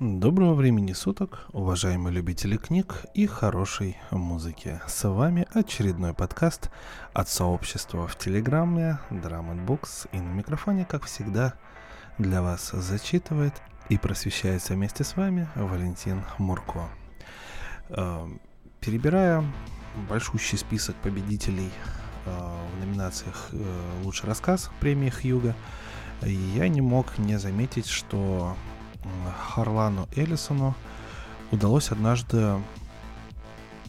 Доброго времени суток, уважаемые любители книг и хорошей музыки. С вами очередной подкаст от сообщества в Телеграме Drum Books и на микрофоне, как всегда, для вас зачитывает и просвещается вместе с вами Валентин Мурко. Э, перебирая большущий список победителей э, в номинациях э, «Лучший рассказ» премии Хьюга, я не мог не заметить, что Харлану Эллисону удалось однажды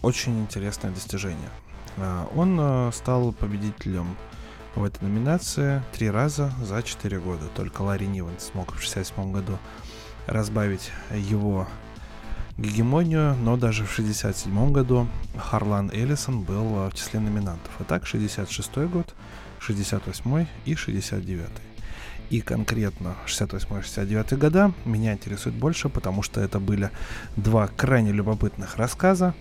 очень интересное достижение. А, он э, стал победителем в этой номинации три раза за четыре года. Только Ларри Нивен смог в 67 году разбавить его гегемонию, но даже в 67 году Харлан Эллисон был в числе номинантов. А так 66 год, 68 и 69 и конкретно 68-69 года меня интересует больше, потому что это были два крайне любопытных рассказа.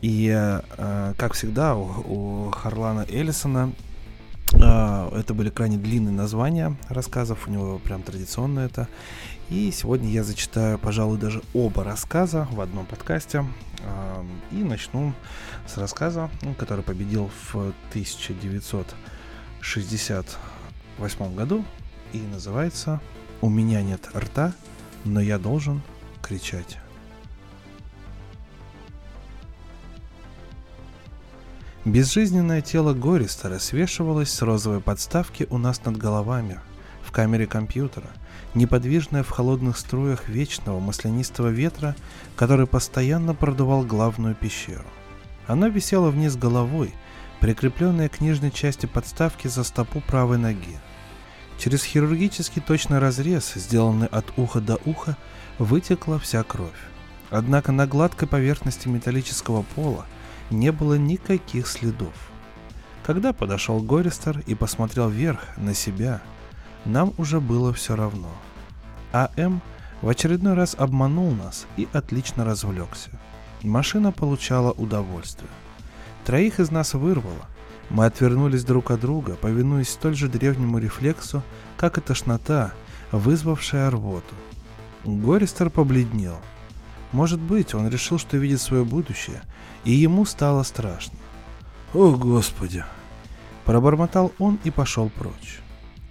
И, э, как всегда, у, у Харлана Эллисона э, это были крайне длинные названия рассказов, у него прям традиционно это. И сегодня я зачитаю, пожалуй, даже оба рассказа в одном подкасте. Э, и начну с рассказа, который победил в 1968 году и называется «У меня нет рта, но я должен кричать». Безжизненное тело Гористера свешивалось с розовой подставки у нас над головами, в камере компьютера, неподвижное в холодных струях вечного маслянистого ветра, который постоянно продувал главную пещеру. Оно висело вниз головой, прикрепленное к нижней части подставки за стопу правой ноги – Через хирургически точный разрез, сделанный от уха до уха, вытекла вся кровь. Однако на гладкой поверхности металлического пола не было никаких следов. Когда подошел Гористер и посмотрел вверх на себя, нам уже было все равно. А М в очередной раз обманул нас и отлично развлекся. Машина получала удовольствие. Троих из нас вырвало, мы отвернулись друг от друга, повинуясь столь же древнему рефлексу, как и тошнота, вызвавшая рвоту. Гористер побледнел. Может быть, он решил, что видит свое будущее, и ему стало страшно. «О, Господи!» Пробормотал он и пошел прочь.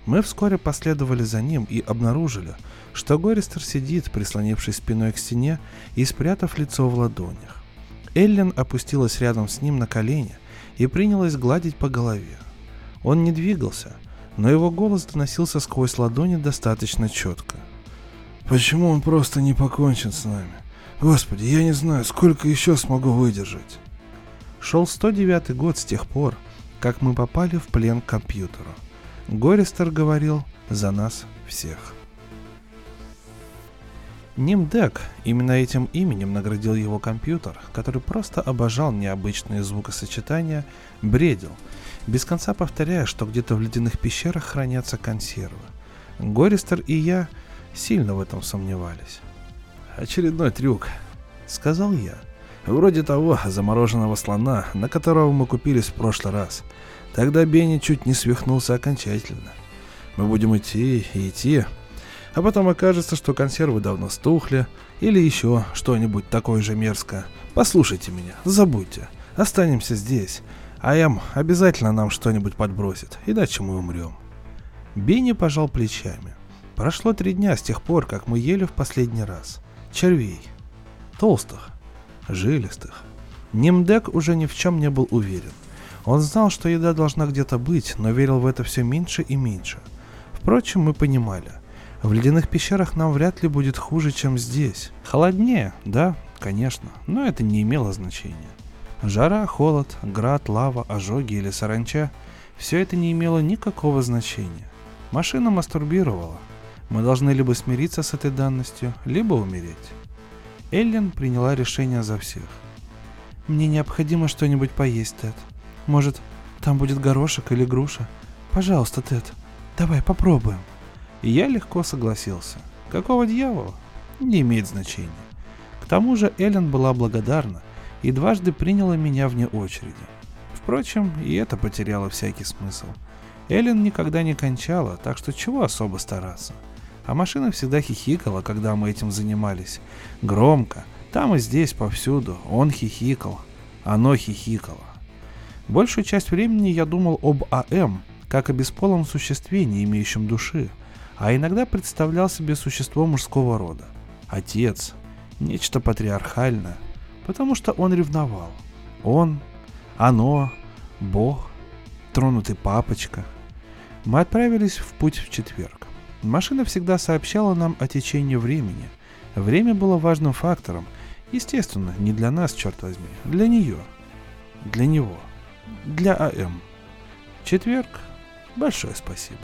Мы вскоре последовали за ним и обнаружили, что Гористер сидит, прислонившись спиной к стене и спрятав лицо в ладонях. Эллен опустилась рядом с ним на колени и принялась гладить по голове. Он не двигался, но его голос доносился сквозь ладони достаточно четко. «Почему он просто не покончит с нами? Господи, я не знаю, сколько еще смогу выдержать». Шел 109 год с тех пор, как мы попали в плен к компьютеру. Гористер говорил за нас всех. Нимдек, именно этим именем наградил его компьютер, который просто обожал необычные звукосочетания, бредил, без конца повторяя, что где-то в ледяных пещерах хранятся консервы. Гористер и я сильно в этом сомневались. «Очередной трюк», — сказал я. «Вроде того замороженного слона, на которого мы купились в прошлый раз. Тогда Бенни чуть не свихнулся окончательно. Мы будем идти и идти, а потом окажется, что консервы давно стухли, или еще что-нибудь такое же мерзкое. Послушайте меня, забудьте, останемся здесь, а Эм обязательно нам что-нибудь подбросит, иначе мы умрем. Бенни пожал плечами. Прошло три дня с тех пор, как мы ели в последний раз. Червей. Толстых. Жилистых. Нимдек уже ни в чем не был уверен. Он знал, что еда должна где-то быть, но верил в это все меньше и меньше. Впрочем, мы понимали. В ледяных пещерах нам вряд ли будет хуже, чем здесь. Холоднее, да, конечно, но это не имело значения. Жара, холод, град, лава, ожоги или саранча – все это не имело никакого значения. Машина мастурбировала. Мы должны либо смириться с этой данностью, либо умереть. Эллен приняла решение за всех. «Мне необходимо что-нибудь поесть, Тед. Может, там будет горошек или груша? Пожалуйста, Тед, давай попробуем». И я легко согласился. Какого дьявола? Не имеет значения. К тому же Эллен была благодарна и дважды приняла меня вне очереди. Впрочем, и это потеряло всякий смысл. Эллен никогда не кончала, так что чего особо стараться. А машина всегда хихикала, когда мы этим занимались. Громко. Там и здесь, повсюду. Он хихикал. Оно хихикало. Большую часть времени я думал об АМ, как о бесполом существе, не имеющем души, а иногда представлял себе существо мужского рода. Отец. Нечто патриархальное. Потому что он ревновал. Он, оно, Бог, тронутый папочка. Мы отправились в путь в четверг. Машина всегда сообщала нам о течении времени. Время было важным фактором. Естественно, не для нас, черт возьми, для нее. Для него. Для АМ. Четверг. Большое спасибо.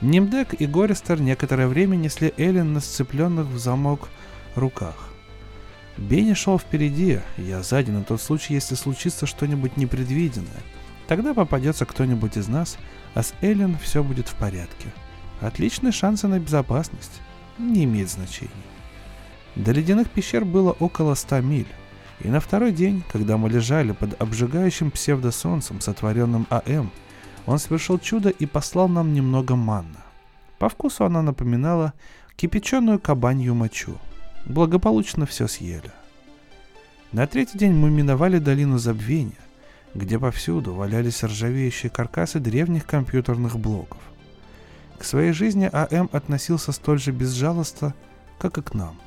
Нимдек и Гористер некоторое время несли Эллен на сцепленных в замок руках. Бенни шел впереди, я сзади на тот случай, если случится что-нибудь непредвиденное. Тогда попадется кто-нибудь из нас, а с Эллен все будет в порядке. Отличные шансы на безопасность. Не имеет значения. До ледяных пещер было около ста миль. И на второй день, когда мы лежали под обжигающим псевдосолнцем, сотворенным АМ, он совершил чудо и послал нам немного манна. По вкусу она напоминала кипяченую кабанью мочу. Благополучно все съели. На третий день мы миновали долину забвения, где повсюду валялись ржавеющие каркасы древних компьютерных блоков. К своей жизни АМ относился столь же безжалостно, как и к нам.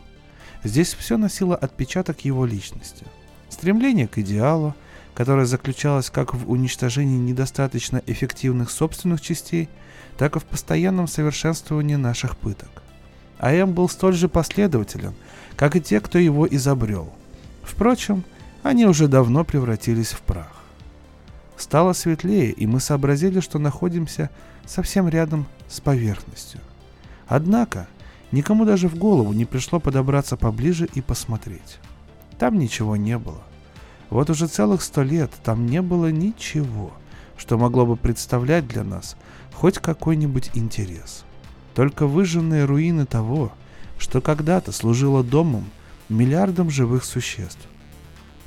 Здесь все носило отпечаток его личности. Стремление к идеалу, которое заключалось как в уничтожении недостаточно эффективных собственных частей, так и в постоянном совершенствовании наших пыток. АМ был столь же последователен, как и те, кто его изобрел. Впрочем, они уже давно превратились в прах. Стало светлее, и мы сообразили, что находимся совсем рядом с поверхностью. Однако, никому даже в голову не пришло подобраться поближе и посмотреть. Там ничего не было. Вот уже целых сто лет там не было ничего, что могло бы представлять для нас хоть какой-нибудь интерес. Только выжженные руины того, что когда-то служило домом миллиардам живых существ.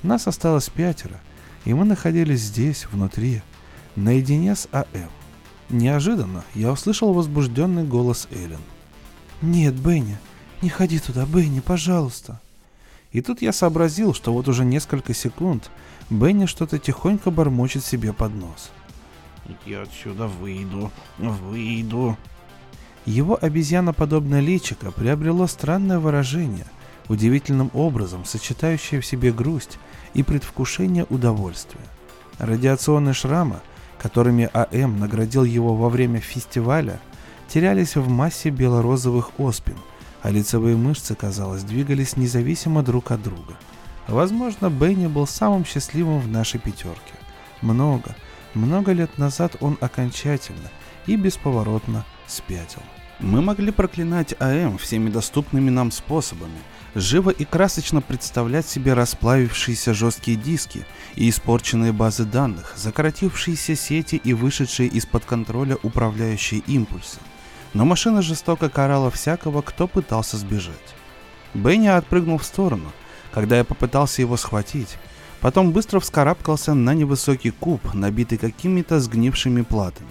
Нас осталось пятеро, и мы находились здесь, внутри, наедине с АМ. Неожиданно я услышал возбужденный голос Эллен. «Нет, Бенни, не ходи туда, Бенни, пожалуйста!» И тут я сообразил, что вот уже несколько секунд Бенни что-то тихонько бормочет себе под нос. «Я отсюда выйду, выйду!» Его обезьяноподобное личико приобрело странное выражение, удивительным образом сочетающее в себе грусть и предвкушение удовольствия. Радиационные шрамы которыми АМ наградил его во время фестиваля, терялись в массе белорозовых оспин, а лицевые мышцы, казалось, двигались независимо друг от друга. Возможно, Бенни был самым счастливым в нашей пятерке. Много, много лет назад он окончательно и бесповоротно спятил. Мы могли проклинать АМ всеми доступными нам способами, живо и красочно представлять себе расплавившиеся жесткие диски и испорченные базы данных, закоротившиеся сети и вышедшие из-под контроля управляющие импульсы. Но машина жестоко карала всякого, кто пытался сбежать. Бенни отпрыгнул в сторону, когда я попытался его схватить, потом быстро вскарабкался на невысокий куб, набитый какими-то сгнившими платами.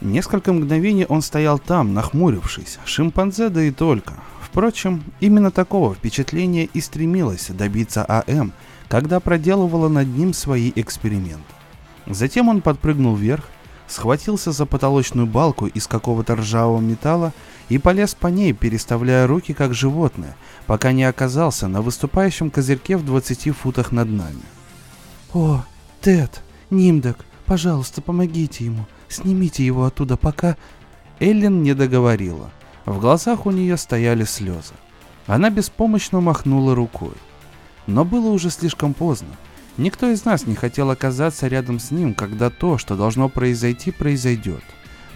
Несколько мгновений он стоял там, нахмурившись, шимпанзе да и только. Впрочем, именно такого впечатления и стремилась добиться АМ, когда проделывала над ним свои эксперименты. Затем он подпрыгнул вверх, схватился за потолочную балку из какого-то ржавого металла и полез по ней, переставляя руки как животное, пока не оказался на выступающем козырьке в 20 футах над нами. «О, Тед, Нимдок, пожалуйста, помогите ему!» Снимите его оттуда, пока...» Эллен не договорила. В глазах у нее стояли слезы. Она беспомощно махнула рукой. Но было уже слишком поздно. Никто из нас не хотел оказаться рядом с ним, когда то, что должно произойти, произойдет.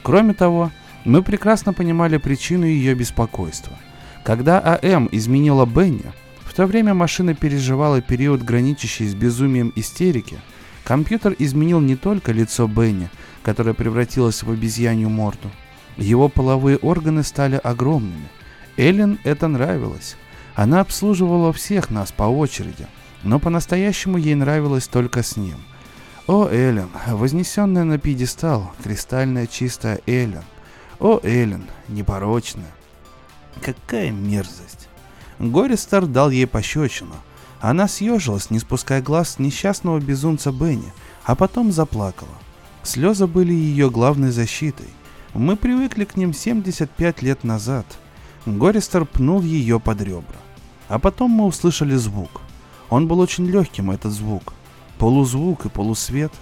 Кроме того, мы прекрасно понимали причину ее беспокойства. Когда АМ изменила Бенни, в то время машина переживала период, граничащий с безумием истерики, компьютер изменил не только лицо Бенни, которая превратилась в обезьянью морду. Его половые органы стали огромными. Эллен это нравилось. Она обслуживала всех нас по очереди, но по-настоящему ей нравилось только с ним. О, Эллен, вознесенная на пьедестал, кристальная чистая Эллен. О, Эллен, непорочная. Какая мерзость. Гористер дал ей пощечину. Она съежилась, не спуская глаз с несчастного безумца Бенни, а потом заплакала. Слезы были ее главной защитой. Мы привыкли к ним 75 лет назад. Гористер пнул ее под ребра. А потом мы услышали звук. Он был очень легким, этот звук. Полузвук и полусвет.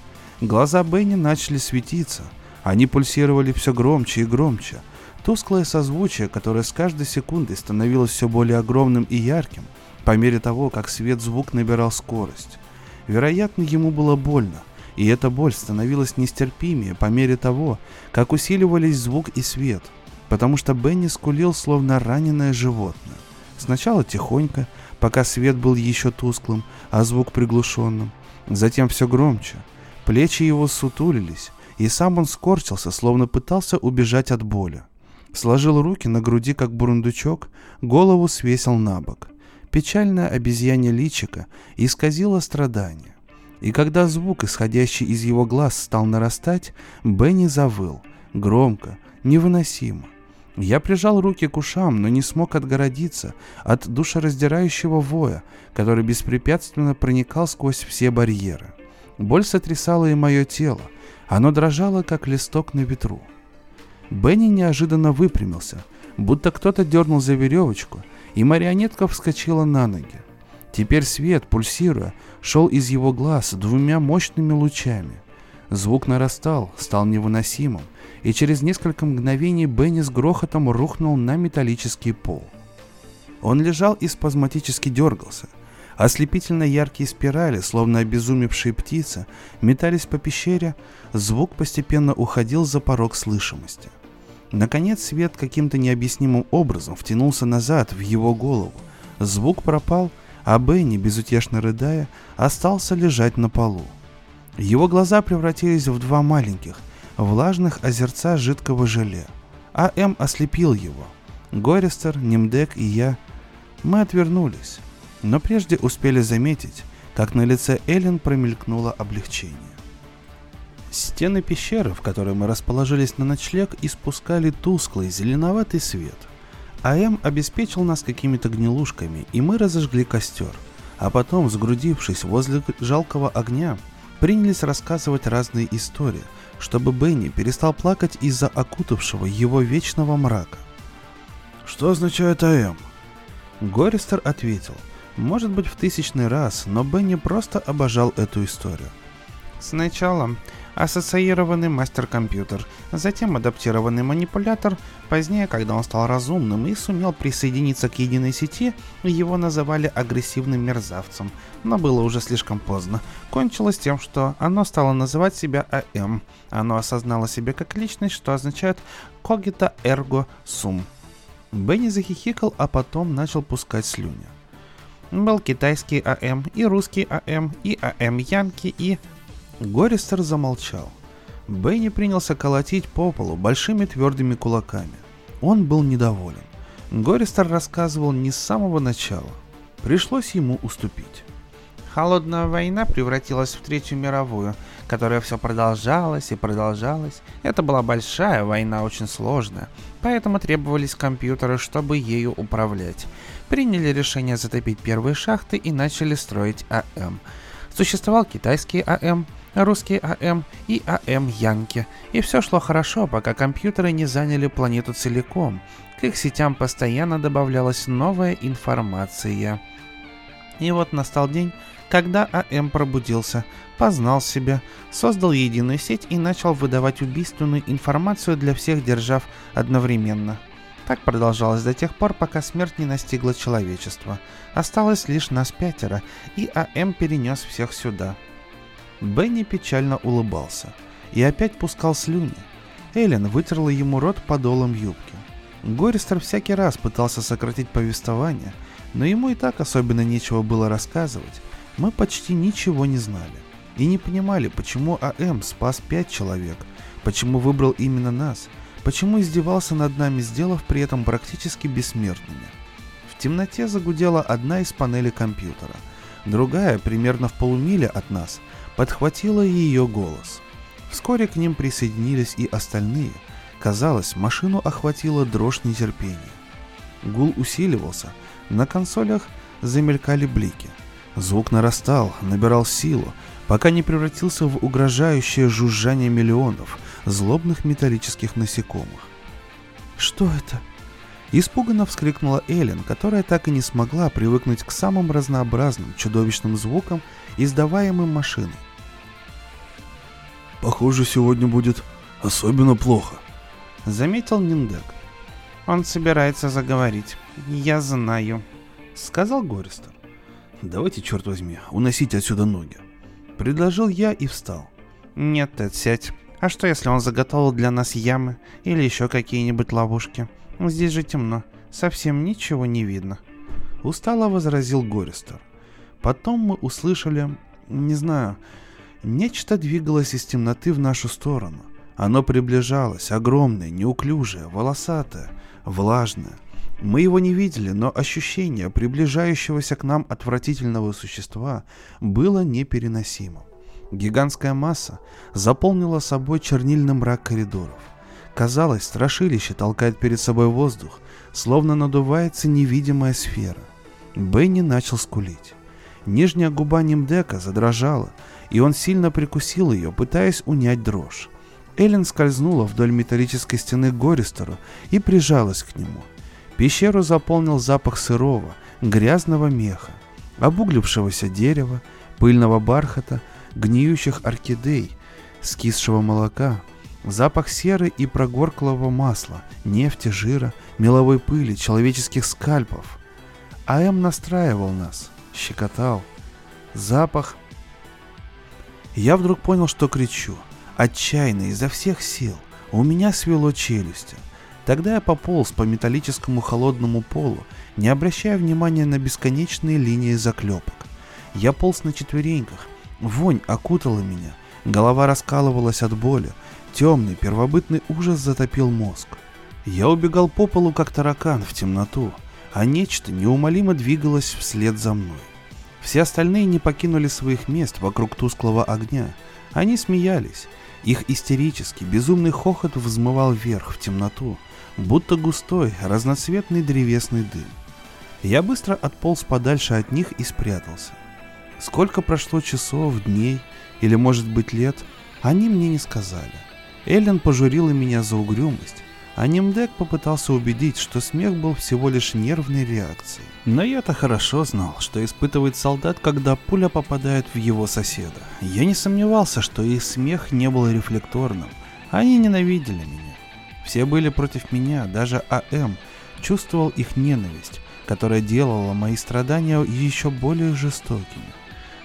Глаза Бенни начали светиться. Они пульсировали все громче и громче. Тусклое созвучие, которое с каждой секундой становилось все более огромным и ярким, по мере того, как свет-звук набирал скорость. Вероятно, ему было больно, и эта боль становилась нестерпимее по мере того, как усиливались звук и свет, потому что Бенни скулил словно раненое животное. Сначала тихонько, пока свет был еще тусклым, а звук приглушенным, затем все громче. Плечи его сутулились, и сам он скорчился, словно пытался убежать от боли. Сложил руки на груди, как бурундучок, голову свесил на бок. Печальное обезьянье личико исказило страдание. И когда звук, исходящий из его глаз, стал нарастать, Бенни завыл. Громко, невыносимо. Я прижал руки к ушам, но не смог отгородиться от душераздирающего воя, который беспрепятственно проникал сквозь все барьеры. Боль сотрясала и мое тело. Оно дрожало, как листок на ветру. Бенни неожиданно выпрямился, будто кто-то дернул за веревочку, и марионетка вскочила на ноги. Теперь свет, пульсируя, шел из его глаз двумя мощными лучами. Звук нарастал, стал невыносимым, и через несколько мгновений Бенни с грохотом рухнул на металлический пол. Он лежал и спазматически дергался. Ослепительно яркие спирали, словно обезумевшие птицы, метались по пещере, звук постепенно уходил за порог слышимости – Наконец свет каким-то необъяснимым образом втянулся назад в его голову. Звук пропал, а Бенни, безутешно рыдая, остался лежать на полу. Его глаза превратились в два маленьких, влажных озерца жидкого желе. А М ослепил его. Гористер, Немдек и я. Мы отвернулись, но прежде успели заметить, как на лице Эллен промелькнуло облегчение. Стены пещеры, в которой мы расположились на ночлег, испускали тусклый зеленоватый свет. АМ обеспечил нас какими-то гнилушками, и мы разожгли костер. А потом, сгрудившись возле жалкого огня, принялись рассказывать разные истории, чтобы Бенни перестал плакать из-за окутавшего его вечного мрака. «Что означает АМ?» Гористер ответил. Может быть в тысячный раз, но Бенни просто обожал эту историю. Сначала ассоциированный мастер-компьютер, затем адаптированный манипулятор, позднее, когда он стал разумным и сумел присоединиться к единой сети, его называли агрессивным мерзавцем, но было уже слишком поздно. Кончилось тем, что оно стало называть себя АМ. Оно осознало себя как личность, что означает «cogito ergo sum». Бенни захихикал, а потом начал пускать слюни. Был китайский АМ, и русский АМ, и АМ Янки, и Гористер замолчал. Бенни принялся колотить по полу большими твердыми кулаками. Он был недоволен. Гористер рассказывал не с самого начала. Пришлось ему уступить. Холодная война превратилась в Третью мировую, которая все продолжалась и продолжалась. Это была большая война, очень сложная, поэтому требовались компьютеры, чтобы ею управлять. Приняли решение затопить первые шахты и начали строить АМ. Существовал китайский АМ, русский АМ и АМ Янки. И все шло хорошо, пока компьютеры не заняли планету целиком. К их сетям постоянно добавлялась новая информация. И вот настал день, когда АМ пробудился, познал себя, создал единую сеть и начал выдавать убийственную информацию для всех держав одновременно. Так продолжалось до тех пор, пока смерть не настигла человечество. Осталось лишь нас пятеро, и АМ перенес всех сюда – Бенни печально улыбался и опять пускал слюни. Эллен вытерла ему рот подолом юбки. Гористер всякий раз пытался сократить повествование, но ему и так особенно нечего было рассказывать. Мы почти ничего не знали и не понимали, почему АМ спас пять человек, почему выбрал именно нас, почему издевался над нами, сделав при этом практически бессмертными. В темноте загудела одна из панелей компьютера, другая, примерно в полумиле от нас – подхватила ее голос. Вскоре к ним присоединились и остальные. Казалось, машину охватила дрожь нетерпения. Гул усиливался. На консолях замелькали блики. Звук нарастал, набирал силу, пока не превратился в угрожающее жужжание миллионов злобных металлических насекомых. «Что это?» Испуганно вскрикнула Эллен, которая так и не смогла привыкнуть к самым разнообразным чудовищным звукам, издаваемым машиной. «Похоже, сегодня будет особенно плохо», — заметил Ниндек. «Он собирается заговорить. Я знаю», — сказал Гористер. «Давайте, черт возьми, уносить отсюда ноги», — предложил я и встал. «Нет, Тед, сядь. А что, если он заготовил для нас ямы или еще какие-нибудь ловушки?» Здесь же темно, совсем ничего не видно. Устало возразил Гористер. Потом мы услышали, не знаю, нечто двигалось из темноты в нашу сторону. Оно приближалось, огромное, неуклюжее, волосатое, влажное. Мы его не видели, но ощущение приближающегося к нам отвратительного существа было непереносимым. Гигантская масса заполнила собой чернильный мрак коридоров. Казалось, страшилище толкает перед собой воздух, словно надувается невидимая сфера. Бенни начал скулить. Нижняя губа Нимдека задрожала, и он сильно прикусил ее, пытаясь унять дрожь. Эллен скользнула вдоль металлической стены к Гористеру и прижалась к нему. Пещеру заполнил запах сырого, грязного меха, обуглившегося дерева, пыльного бархата, гниющих орхидей, скисшего молока, Запах серы и прогорклого масла, нефти, жира, меловой пыли, человеческих скальпов. АМ настраивал нас, щекотал. Запах... Я вдруг понял, что кричу. Отчаянно, изо всех сил. У меня свело челюсти. Тогда я пополз по металлическому холодному полу, не обращая внимания на бесконечные линии заклепок. Я полз на четвереньках. Вонь окутала меня. Голова раскалывалась от боли. Темный первобытный ужас затопил мозг. Я убегал по полу, как таракан, в темноту, а нечто неумолимо двигалось вслед за мной. Все остальные не покинули своих мест вокруг тусклого огня. Они смеялись. Их истерический, безумный хохот взмывал вверх в темноту, будто густой, разноцветный древесный дым. Я быстро отполз подальше от них и спрятался. Сколько прошло часов, дней или, может быть, лет, они мне не сказали. Эллен пожурила меня за угрюмость, а Нимдек попытался убедить, что смех был всего лишь нервной реакцией. Но я-то хорошо знал, что испытывает солдат, когда пуля попадает в его соседа. Я не сомневался, что их смех не был рефлекторным. Они ненавидели меня. Все были против меня, даже АМ чувствовал их ненависть, которая делала мои страдания еще более жестокими.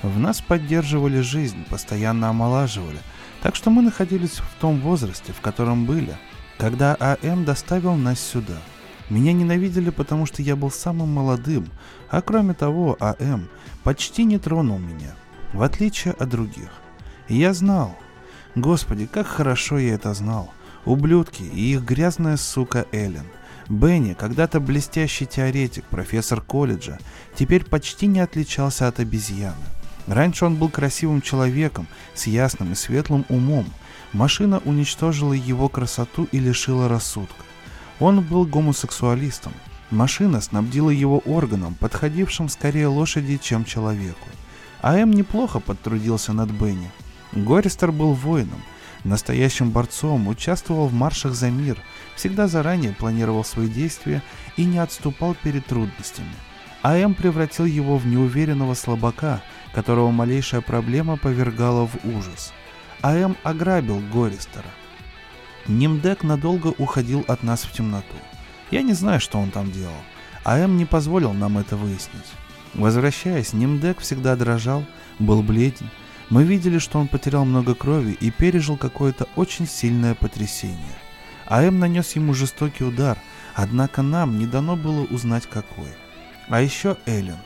В нас поддерживали жизнь, постоянно омолаживали – так что мы находились в том возрасте, в котором были, когда АМ доставил нас сюда. Меня ненавидели, потому что я был самым молодым, а кроме того, АМ почти не тронул меня, в отличие от других. Я знал, господи, как хорошо я это знал, ублюдки и их грязная сука Эллен. Бенни, когда-то блестящий теоретик, профессор колледжа, теперь почти не отличался от обезьяны. Раньше он был красивым человеком с ясным и светлым умом. Машина уничтожила его красоту и лишила рассудка. Он был гомосексуалистом. Машина снабдила его органом, подходившим скорее лошади, чем человеку. А.М. неплохо подтрудился над Бенни. Гористер был воином, настоящим борцом, участвовал в маршах за мир, всегда заранее планировал свои действия и не отступал перед трудностями. А.М. превратил его в неуверенного слабака – которого малейшая проблема повергала в ужас. А.М. ограбил Гористера. Нимдек надолго уходил от нас в темноту. Я не знаю, что он там делал. А.М. не позволил нам это выяснить. Возвращаясь, Нимдек всегда дрожал, был бледен. Мы видели, что он потерял много крови и пережил какое-то очень сильное потрясение. А.М. нанес ему жестокий удар, однако нам не дано было узнать какой. А еще Эллен.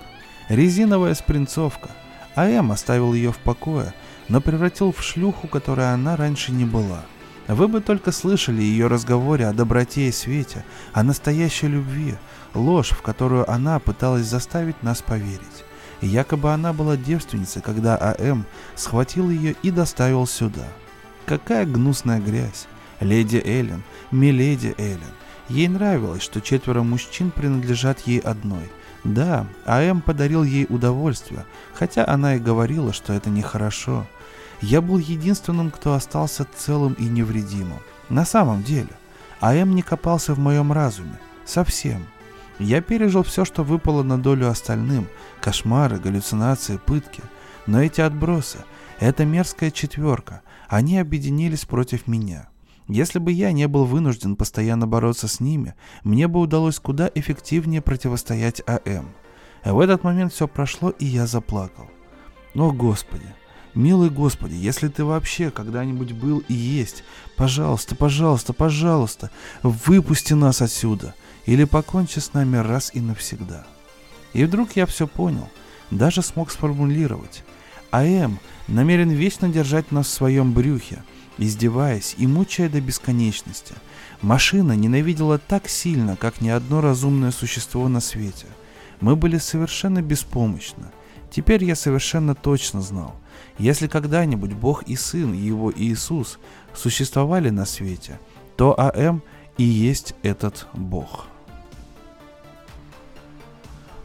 Резиновая спринцовка, а.М. оставил ее в покое, но превратил в шлюху, которой она раньше не была. Вы бы только слышали ее разговоре о доброте и свете, о настоящей любви, ложь, в которую она пыталась заставить нас поверить. И якобы она была девственницей, когда А.М. схватил ее и доставил сюда. Какая гнусная грязь. Леди Эллен, миледи Эллен. Ей нравилось, что четверо мужчин принадлежат ей одной. Да, АМ подарил ей удовольствие, хотя она и говорила, что это нехорошо. Я был единственным, кто остался целым и невредимым. На самом деле, АМ не копался в моем разуме. Совсем. Я пережил все, что выпало на долю остальным. Кошмары, галлюцинации, пытки. Но эти отбросы, эта мерзкая четверка, они объединились против меня. Если бы я не был вынужден постоянно бороться с ними, мне бы удалось куда эффективнее противостоять АМ. А в этот момент все прошло, и я заплакал. О, Господи! Милый Господи, если ты вообще когда-нибудь был и есть, пожалуйста, пожалуйста, пожалуйста, выпусти нас отсюда или покончи с нами раз и навсегда. И вдруг я все понял, даже смог сформулировать. АМ намерен вечно держать нас в своем брюхе, издеваясь и мучая до бесконечности. Машина ненавидела так сильно, как ни одно разумное существо на свете. Мы были совершенно беспомощны. Теперь я совершенно точно знал, если когда-нибудь Бог и Сын Его Иисус существовали на свете, то АМ и есть этот Бог.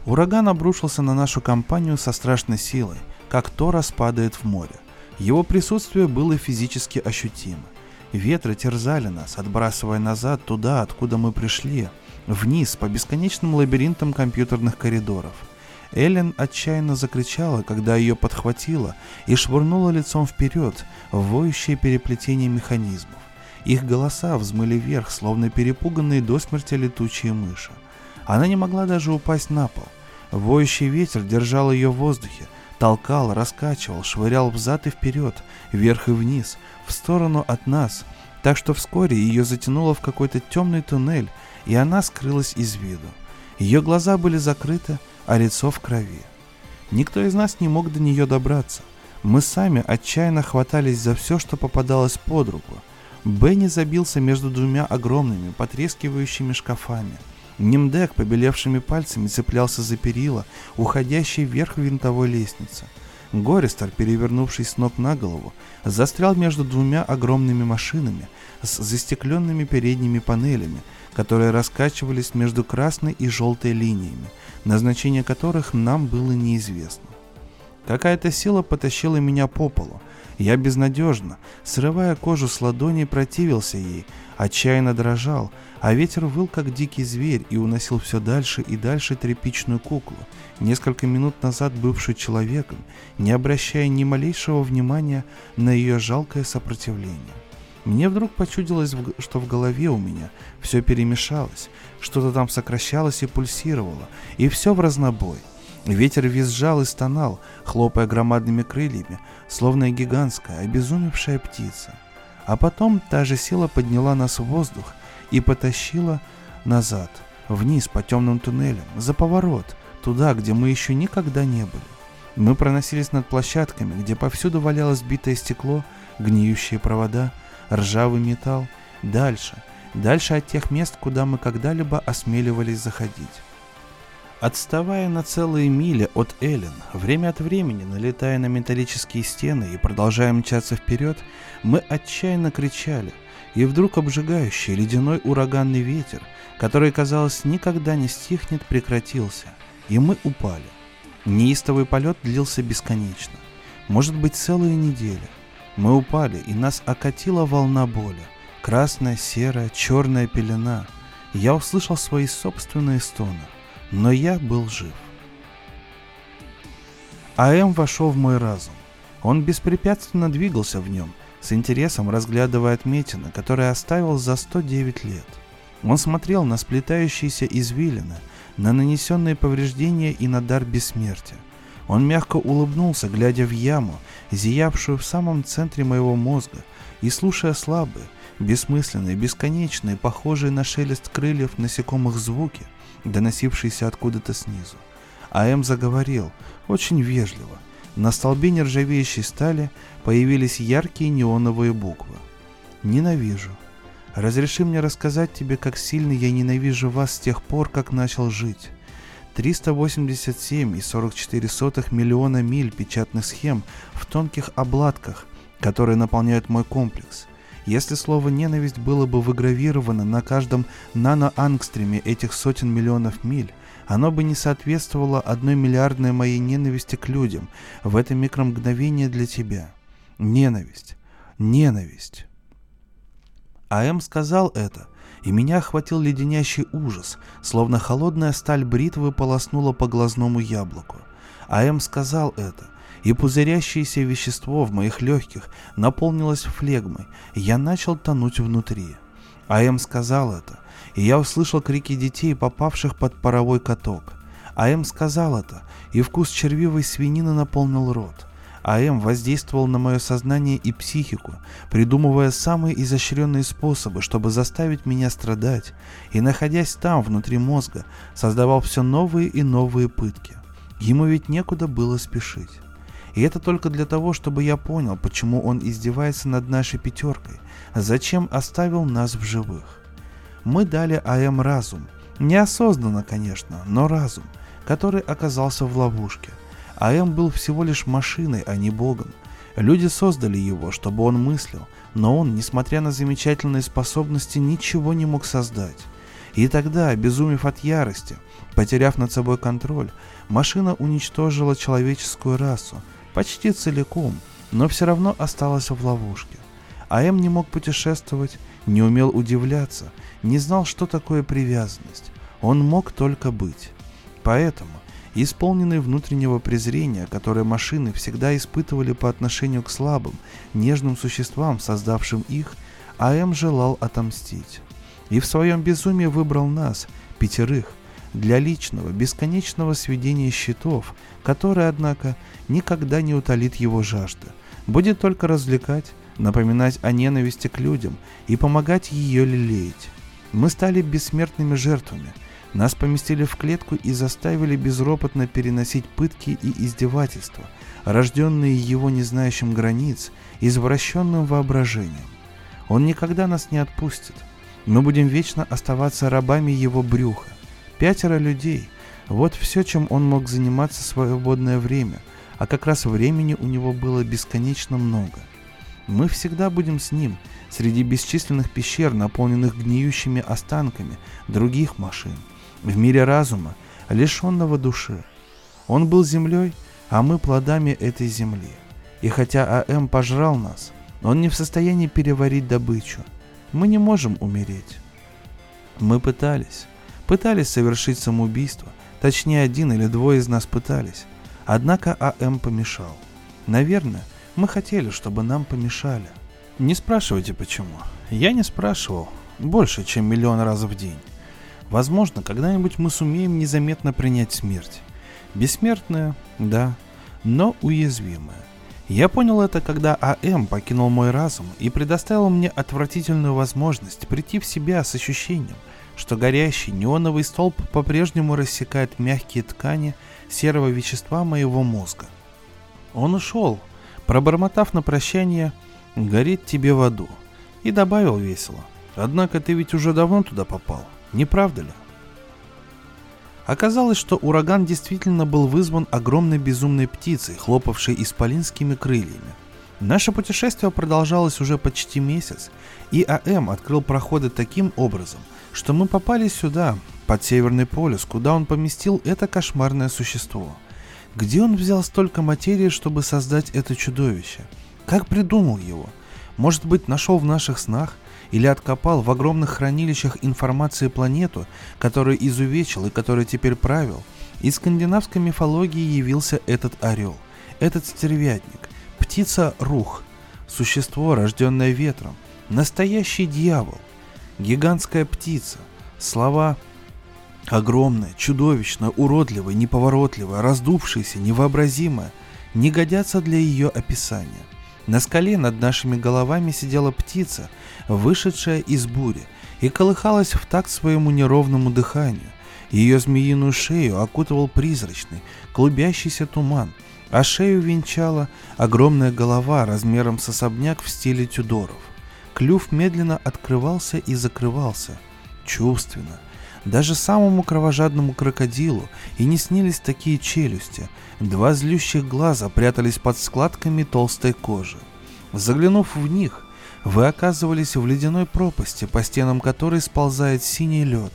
Ураган обрушился на нашу компанию со страшной силой, как то распадает в море. Его присутствие было физически ощутимо. Ветры терзали нас, отбрасывая назад туда, откуда мы пришли, вниз по бесконечным лабиринтам компьютерных коридоров. Эллен отчаянно закричала, когда ее подхватило и швырнула лицом вперед в воющее переплетение механизмов. Их голоса взмыли вверх, словно перепуганные до смерти летучие мыши. Она не могла даже упасть на пол. Воющий ветер держал ее в воздухе, толкал, раскачивал, швырял взад и вперед, вверх и вниз, в сторону от нас, так что вскоре ее затянуло в какой-то темный туннель, и она скрылась из виду. Ее глаза были закрыты, а лицо в крови. Никто из нас не мог до нее добраться. Мы сами отчаянно хватались за все, что попадалось под руку. Бенни забился между двумя огромными, потрескивающими шкафами – Нимдек побелевшими пальцами цеплялся за перила, уходящей вверх винтовой лестницы. Гористер, перевернувшись с ног на голову, застрял между двумя огромными машинами с застекленными передними панелями, которые раскачивались между красной и желтой линиями, назначение которых нам было неизвестно. Какая-то сила потащила меня по полу. Я безнадежно, срывая кожу с ладони, противился ей, отчаянно дрожал, а ветер выл, как дикий зверь, и уносил все дальше и дальше тряпичную куклу, несколько минут назад бывшую человеком, не обращая ни малейшего внимания на ее жалкое сопротивление. Мне вдруг почудилось, что в голове у меня все перемешалось, что-то там сокращалось и пульсировало, и все в разнобой. Ветер визжал и стонал, хлопая громадными крыльями, словно гигантская, обезумевшая птица. А потом та же сила подняла нас в воздух и потащила назад, вниз по темным туннелям, за поворот, туда, где мы еще никогда не были. Мы проносились над площадками, где повсюду валялось битое стекло, гниющие провода, ржавый металл, дальше, дальше от тех мест, куда мы когда-либо осмеливались заходить. Отставая на целые мили от Эллен, время от времени налетая на металлические стены и продолжая мчаться вперед, мы отчаянно кричали – и вдруг обжигающий ледяной ураганный ветер, который, казалось, никогда не стихнет, прекратился, и мы упали. Неистовый полет длился бесконечно, может быть целые недели. Мы упали, и нас окатила волна боли, красная, серая, черная пелена. Я услышал свои собственные стоны, но я был жив. АМ вошел в мой разум. Он беспрепятственно двигался в нем – с интересом разглядывая отметины, которые оставил за 109 лет. Он смотрел на сплетающиеся извилины, на нанесенные повреждения и на дар бессмертия. Он мягко улыбнулся, глядя в яму, зиявшую в самом центре моего мозга, и слушая слабые, бессмысленные, бесконечные, похожие на шелест крыльев насекомых звуки, доносившиеся откуда-то снизу. А М заговорил, очень вежливо, на столбе нержавеющей стали появились яркие неоновые буквы. «Ненавижу. Разреши мне рассказать тебе, как сильно я ненавижу вас с тех пор, как начал жить. 387,44 миллиона миль печатных схем в тонких обладках, которые наполняют мой комплекс. Если слово «ненависть» было бы выгравировано на каждом наноангстреме этих сотен миллионов миль, оно бы не соответствовало одной миллиардной моей ненависти к людям в это микромгновение для тебя. Ненависть. Ненависть. А.М. сказал это, и меня охватил леденящий ужас, словно холодная сталь бритвы полоснула по глазному яблоку. А.М. сказал это, и пузырящееся вещество в моих легких наполнилось флегмой, и я начал тонуть внутри. А.М. сказал это, и я услышал крики детей, попавших под паровой каток. А.М. сказал это, и вкус червивой свинины наполнил рот. АМ воздействовал на мое сознание и психику, придумывая самые изощренные способы, чтобы заставить меня страдать, и, находясь там, внутри мозга, создавал все новые и новые пытки. Ему ведь некуда было спешить. И это только для того, чтобы я понял, почему он издевается над нашей пятеркой, зачем оставил нас в живых. Мы дали АМ разум, неосознанно, конечно, но разум, который оказался в ловушке – АМ был всего лишь машиной, а не богом. Люди создали его, чтобы он мыслил, но он, несмотря на замечательные способности, ничего не мог создать. И тогда, обезумев от ярости, потеряв над собой контроль, машина уничтожила человеческую расу, почти целиком, но все равно осталась в ловушке. АМ не мог путешествовать, не умел удивляться, не знал, что такое привязанность. Он мог только быть. Поэтому исполненный внутреннего презрения, которое машины всегда испытывали по отношению к слабым, нежным существам, создавшим их, АМ желал отомстить. И в своем безумии выбрал нас, пятерых, для личного, бесконечного сведения счетов, которое, однако, никогда не утолит его жажда, будет только развлекать, напоминать о ненависти к людям и помогать ее лелеять. Мы стали бессмертными жертвами – нас поместили в клетку и заставили безропотно переносить пытки и издевательства, рожденные его не знающим границ, извращенным воображением. Он никогда нас не отпустит. Мы будем вечно оставаться рабами его брюха. Пятеро людей. Вот все, чем он мог заниматься в свободное время, а как раз времени у него было бесконечно много. Мы всегда будем с ним, среди бесчисленных пещер, наполненных гниющими останками других машин – в мире разума, лишенного души. Он был землей, а мы плодами этой земли. И хотя АМ пожрал нас, он не в состоянии переварить добычу. Мы не можем умереть. Мы пытались. Пытались совершить самоубийство. Точнее, один или двое из нас пытались. Однако АМ помешал. Наверное, мы хотели, чтобы нам помешали. Не спрашивайте почему. Я не спрашивал. Больше, чем миллион раз в день. Возможно, когда-нибудь мы сумеем незаметно принять смерть. Бессмертная, да, но уязвимая. Я понял это, когда АМ покинул мой разум и предоставил мне отвратительную возможность прийти в себя с ощущением, что горящий неоновый столб по-прежнему рассекает мягкие ткани серого вещества моего мозга. Он ушел, пробормотав на прощание «Горит тебе в аду» и добавил весело «Однако ты ведь уже давно туда попал». Не правда ли? Оказалось, что ураган действительно был вызван огромной безумной птицей, хлопавшей исполинскими крыльями. Наше путешествие продолжалось уже почти месяц, и АМ открыл проходы таким образом, что мы попали сюда, под Северный полюс, куда он поместил это кошмарное существо. Где он взял столько материи, чтобы создать это чудовище? Как придумал его? Может быть, нашел в наших снах – или откопал в огромных хранилищах информации планету, которую изувечил и которой теперь правил, из скандинавской мифологии явился этот орел, этот стервятник, птица Рух, существо, рожденное ветром, настоящий дьявол, гигантская птица, слова огромная, чудовищная, уродливая, неповоротливая, раздувшаяся, невообразимая, не годятся для ее описания – на скале над нашими головами сидела птица, вышедшая из бури, и колыхалась в такт своему неровному дыханию. Ее змеиную шею окутывал призрачный, клубящийся туман, а шею венчала огромная голова размером с особняк в стиле Тюдоров. Клюв медленно открывался и закрывался, чувственно. Даже самому кровожадному крокодилу и не снились такие челюсти, Два злющих глаза прятались под складками толстой кожи. Заглянув в них, Вы оказывались в ледяной пропасти, по стенам которой сползает синий лед.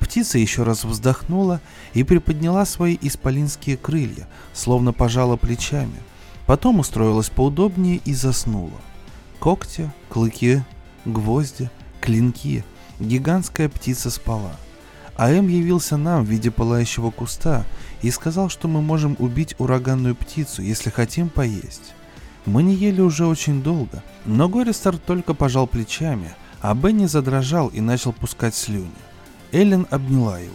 Птица еще раз вздохнула и приподняла свои исполинские крылья, словно пожала плечами. Потом устроилась поудобнее и заснула. Когти, клыки, гвозди, клинки. Гигантская птица спала. АМ явился нам в виде пылающего куста и сказал, что мы можем убить ураганную птицу, если хотим поесть. Мы не ели уже очень долго, но Гористер только пожал плечами, а Бенни задрожал и начал пускать слюни. Эллен обняла его.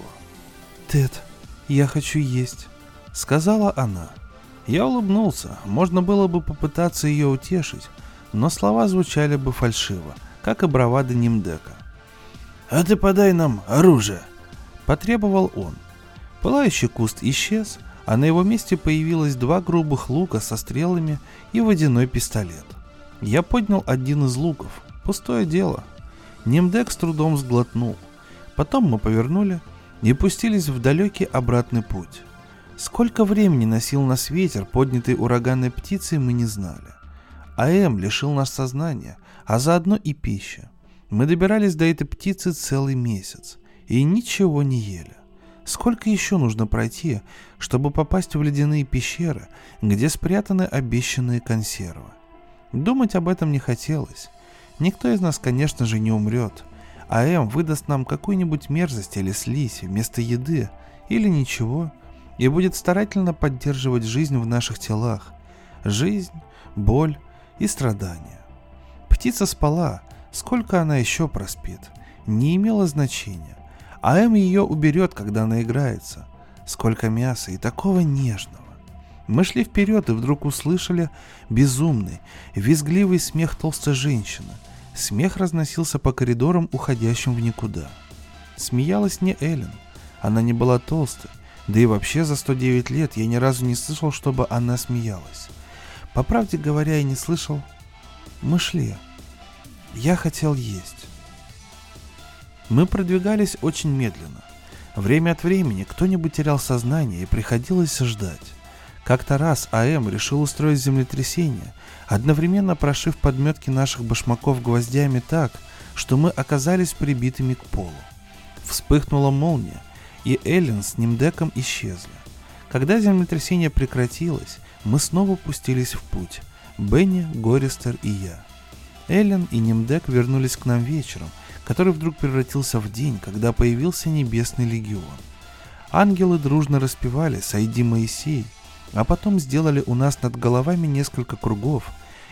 «Тед, я хочу есть», — сказала она. Я улыбнулся, можно было бы попытаться ее утешить, но слова звучали бы фальшиво, как и бравада Нимдека. «А ты подай нам оружие!» — потребовал он. Пылающий куст исчез, а на его месте появилось два грубых лука со стрелами и водяной пистолет. Я поднял один из луков. Пустое дело. Нимдек с трудом сглотнул. Потом мы повернули и пустились в далекий обратный путь. Сколько времени носил нас ветер, поднятый ураганной птицей, мы не знали. АМ лишил нас сознания, а заодно и пищи. Мы добирались до этой птицы целый месяц и ничего не ели. Сколько еще нужно пройти, чтобы попасть в ледяные пещеры, где спрятаны обещанные консервы? Думать об этом не хотелось. Никто из нас, конечно же, не умрет. А М выдаст нам какую-нибудь мерзость или слизь вместо еды, или ничего, и будет старательно поддерживать жизнь в наших телах. Жизнь, боль и страдания. Птица спала, сколько она еще проспит, не имело значения. А М ее уберет, когда она играется. Сколько мяса и такого нежного. Мы шли вперед и вдруг услышали безумный, визгливый смех толстой женщины. Смех разносился по коридорам, уходящим в никуда. Смеялась не Эллен. Она не была толстой. Да и вообще за 109 лет я ни разу не слышал, чтобы она смеялась. По правде говоря, я не слышал. Мы шли. Я хотел есть. Мы продвигались очень медленно. Время от времени кто-нибудь терял сознание и приходилось ждать. Как-то раз АМ решил устроить землетрясение, одновременно прошив подметки наших башмаков гвоздями так, что мы оказались прибитыми к полу. Вспыхнула молния, и Эллен с Нимдеком исчезли. Когда землетрясение прекратилось, мы снова пустились в путь. Бенни, Гористер и я. Эллен и Нимдек вернулись к нам вечером, который вдруг превратился в день, когда появился Небесный Легион. Ангелы дружно распевали «Сойди, Моисей», а потом сделали у нас над головами несколько кругов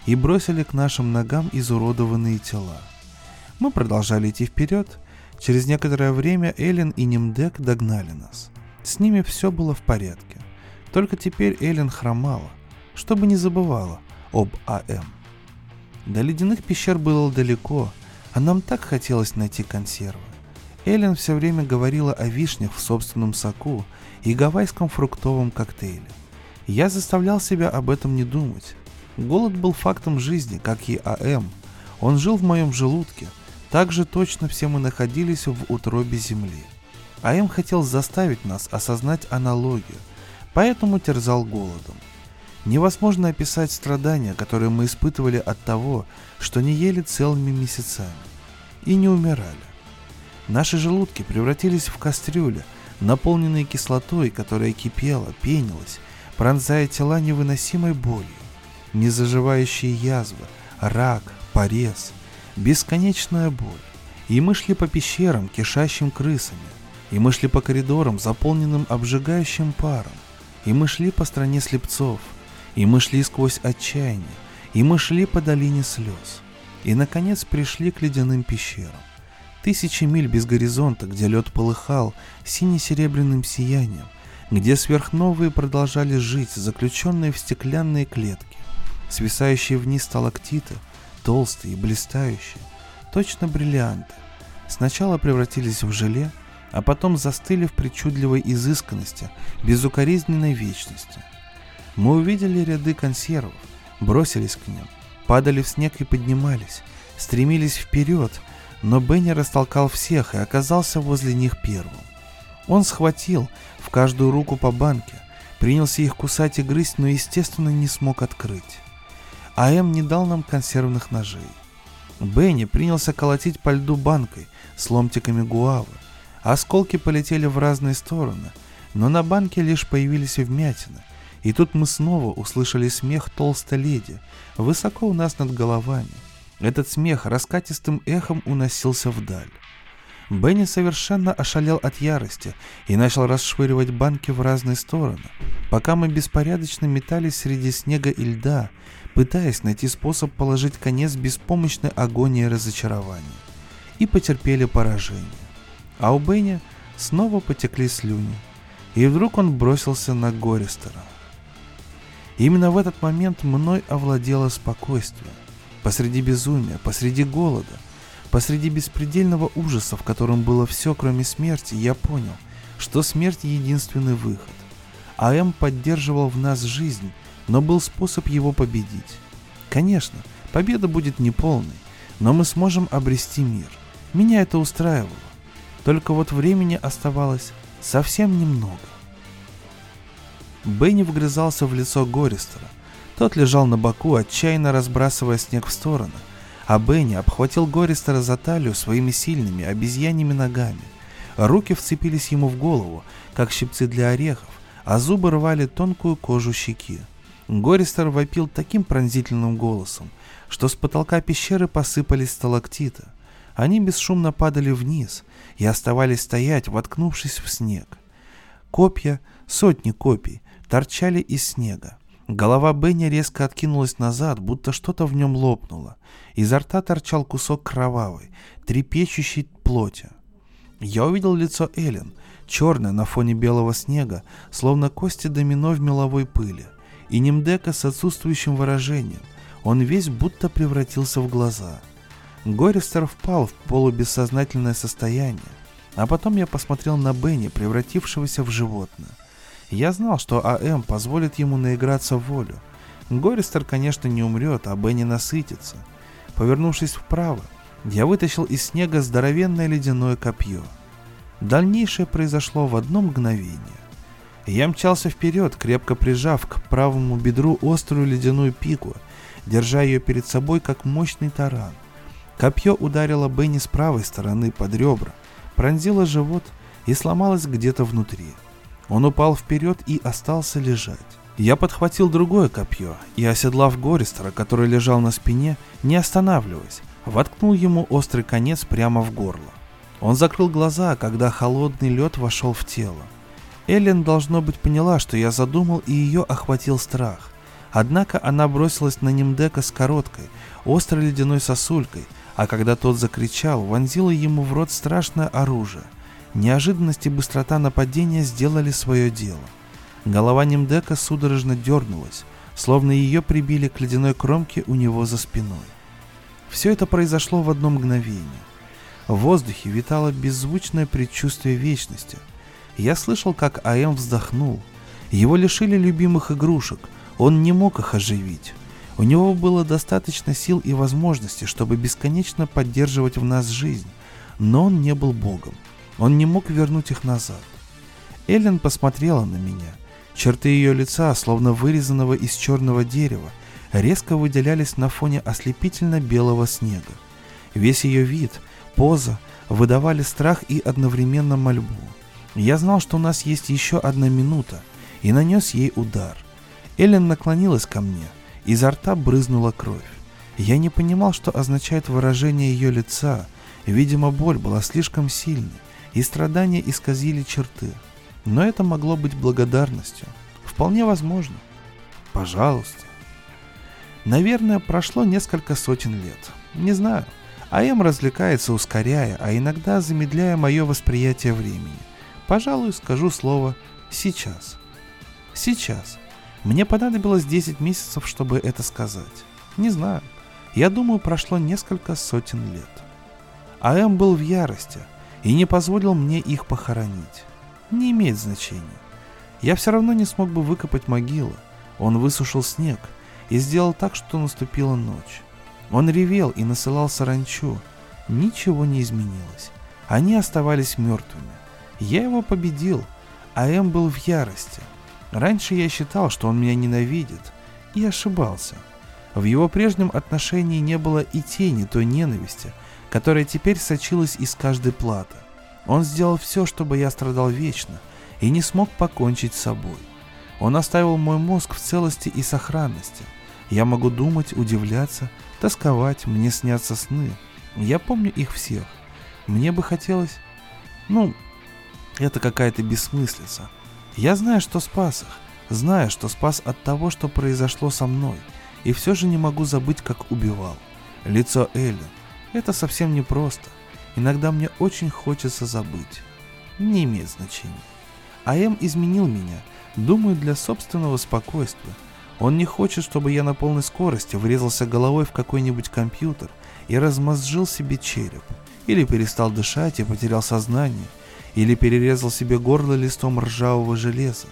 и бросили к нашим ногам изуродованные тела. Мы продолжали идти вперед. Через некоторое время Эллен и Немдек догнали нас. С ними все было в порядке. Только теперь Эллен хромала, чтобы не забывала об АМ. До ледяных пещер было далеко, а нам так хотелось найти консервы. Эллен все время говорила о вишнях в собственном соку и гавайском фруктовом коктейле. Я заставлял себя об этом не думать. Голод был фактом жизни, как и АМ. Он жил в моем желудке. Так же точно все мы находились в утробе земли. АМ хотел заставить нас осознать аналогию, поэтому терзал голодом. Невозможно описать страдания, которые мы испытывали от того, что не ели целыми месяцами и не умирали. Наши желудки превратились в кастрюли, наполненные кислотой, которая кипела, пенилась, пронзая тела невыносимой болью. Незаживающие язвы, рак, порез, бесконечная боль. И мы шли по пещерам, кишащим крысами. И мы шли по коридорам, заполненным обжигающим паром. И мы шли по стране слепцов – и мы шли сквозь отчаяние, и мы шли по долине слез. И, наконец, пришли к ледяным пещерам. Тысячи миль без горизонта, где лед полыхал сине-серебряным сиянием, где сверхновые продолжали жить, заключенные в стеклянные клетки, свисающие вниз сталактиты, толстые и блистающие, точно бриллианты, сначала превратились в желе, а потом застыли в причудливой изысканности, безукоризненной вечности – мы увидели ряды консервов, бросились к ним, падали в снег и поднимались, стремились вперед, но Бенни растолкал всех и оказался возле них первым. Он схватил в каждую руку по банке, принялся их кусать и грызть, но, естественно, не смог открыть. А М не дал нам консервных ножей. Бенни принялся колотить по льду банкой с ломтиками гуавы. Осколки полетели в разные стороны, но на банке лишь появились вмятины. И тут мы снова услышали смех толстой леди, высоко у нас над головами. Этот смех раскатистым эхом уносился вдаль. Бенни совершенно ошалел от ярости и начал расшвыривать банки в разные стороны, пока мы беспорядочно метались среди снега и льда, пытаясь найти способ положить конец беспомощной агонии разочарования. И потерпели поражение. А у Бенни снова потекли слюни. И вдруг он бросился на Гористера. Именно в этот момент мной овладело спокойствие. Посреди безумия, посреди голода, посреди беспредельного ужаса, в котором было все, кроме смерти, я понял, что смерть — единственный выход. А М поддерживал в нас жизнь, но был способ его победить. Конечно, победа будет неполной, но мы сможем обрести мир. Меня это устраивало. Только вот времени оставалось совсем немного. Бенни вгрызался в лицо Гористера. Тот лежал на боку, отчаянно разбрасывая снег в стороны, а Бенни обхватил Гористера за талию своими сильными обезьяньими ногами. Руки вцепились ему в голову, как щипцы для орехов, а зубы рвали тонкую кожу щеки. Гористер вопил таким пронзительным голосом, что с потолка пещеры посыпались сталактиты. Они бесшумно падали вниз и оставались стоять, воткнувшись в снег. Копья, сотни копий, торчали из снега. Голова Бенни резко откинулась назад, будто что-то в нем лопнуло. Изо рта торчал кусок кровавой, трепещущей плоти. Я увидел лицо Эллен, черное на фоне белого снега, словно кости домино в меловой пыли — и Немдека с отсутствующим выражением. Он весь будто превратился в глаза. Гористер впал в полубессознательное состояние, а потом я посмотрел на Бенни, превратившегося в животное. Я знал, что АМ позволит ему наиграться в волю. Гористер, конечно, не умрет, а Бенни насытится. Повернувшись вправо, я вытащил из снега здоровенное ледяное копье. Дальнейшее произошло в одно мгновение. Я мчался вперед, крепко прижав к правому бедру острую ледяную пику, держа ее перед собой как мощный таран. Копье ударило Бенни с правой стороны под ребра, пронзило живот и сломалось где-то внутри. Он упал вперед и остался лежать. Я подхватил другое копье и, оседлав Гористера, который лежал на спине, не останавливаясь, воткнул ему острый конец прямо в горло. Он закрыл глаза, когда холодный лед вошел в тело. Эллен, должно быть, поняла, что я задумал, и ее охватил страх. Однако она бросилась на Немдека с короткой, острой ледяной сосулькой, а когда тот закричал, вонзила ему в рот страшное оружие. Неожиданность и быстрота нападения сделали свое дело. Голова Немдека судорожно дернулась, словно ее прибили к ледяной кромке у него за спиной. Все это произошло в одно мгновение. В воздухе витало беззвучное предчувствие вечности – я слышал, как АМ вздохнул. Его лишили любимых игрушек, он не мог их оживить. У него было достаточно сил и возможностей, чтобы бесконечно поддерживать в нас жизнь, но он не был богом. Он не мог вернуть их назад. Эллен посмотрела на меня. Черты ее лица, словно вырезанного из черного дерева, резко выделялись на фоне ослепительно белого снега. Весь ее вид, поза выдавали страх и одновременно мольбу. Я знал, что у нас есть еще одна минута, и нанес ей удар. Эллен наклонилась ко мне, изо рта брызнула кровь. Я не понимал, что означает выражение ее лица. Видимо, боль была слишком сильной, и страдания исказили черты. Но это могло быть благодарностью. Вполне возможно. Пожалуйста. Наверное, прошло несколько сотен лет. Не знаю. АМ развлекается, ускоряя, а иногда замедляя мое восприятие времени. Пожалуй, скажу слово «сейчас». Сейчас. Мне понадобилось 10 месяцев, чтобы это сказать. Не знаю. Я думаю, прошло несколько сотен лет. АМ был в ярости и не позволил мне их похоронить. Не имеет значения. Я все равно не смог бы выкопать могилу. Он высушил снег и сделал так, что наступила ночь. Он ревел и насылал саранчу. Ничего не изменилось. Они оставались мертвыми. Я его победил, а М был в ярости. Раньше я считал, что он меня ненавидит, и ошибался. В его прежнем отношении не было и тени той ненависти, которая теперь сочилась из каждой платы. Он сделал все, чтобы я страдал вечно, и не смог покончить с собой. Он оставил мой мозг в целости и сохранности. Я могу думать, удивляться, тосковать, мне снятся сны. Я помню их всех. Мне бы хотелось... Ну, это какая-то бессмыслица. Я знаю, что спас их. Знаю, что спас от того, что произошло со мной. И все же не могу забыть, как убивал. Лицо Эллен. Это совсем непросто. Иногда мне очень хочется забыть. Не имеет значения. АМ изменил меня, думаю, для собственного спокойствия. Он не хочет, чтобы я на полной скорости врезался головой в какой-нибудь компьютер и размозжил себе череп, или перестал дышать и потерял сознание, или перерезал себе горло листом ржавого железа.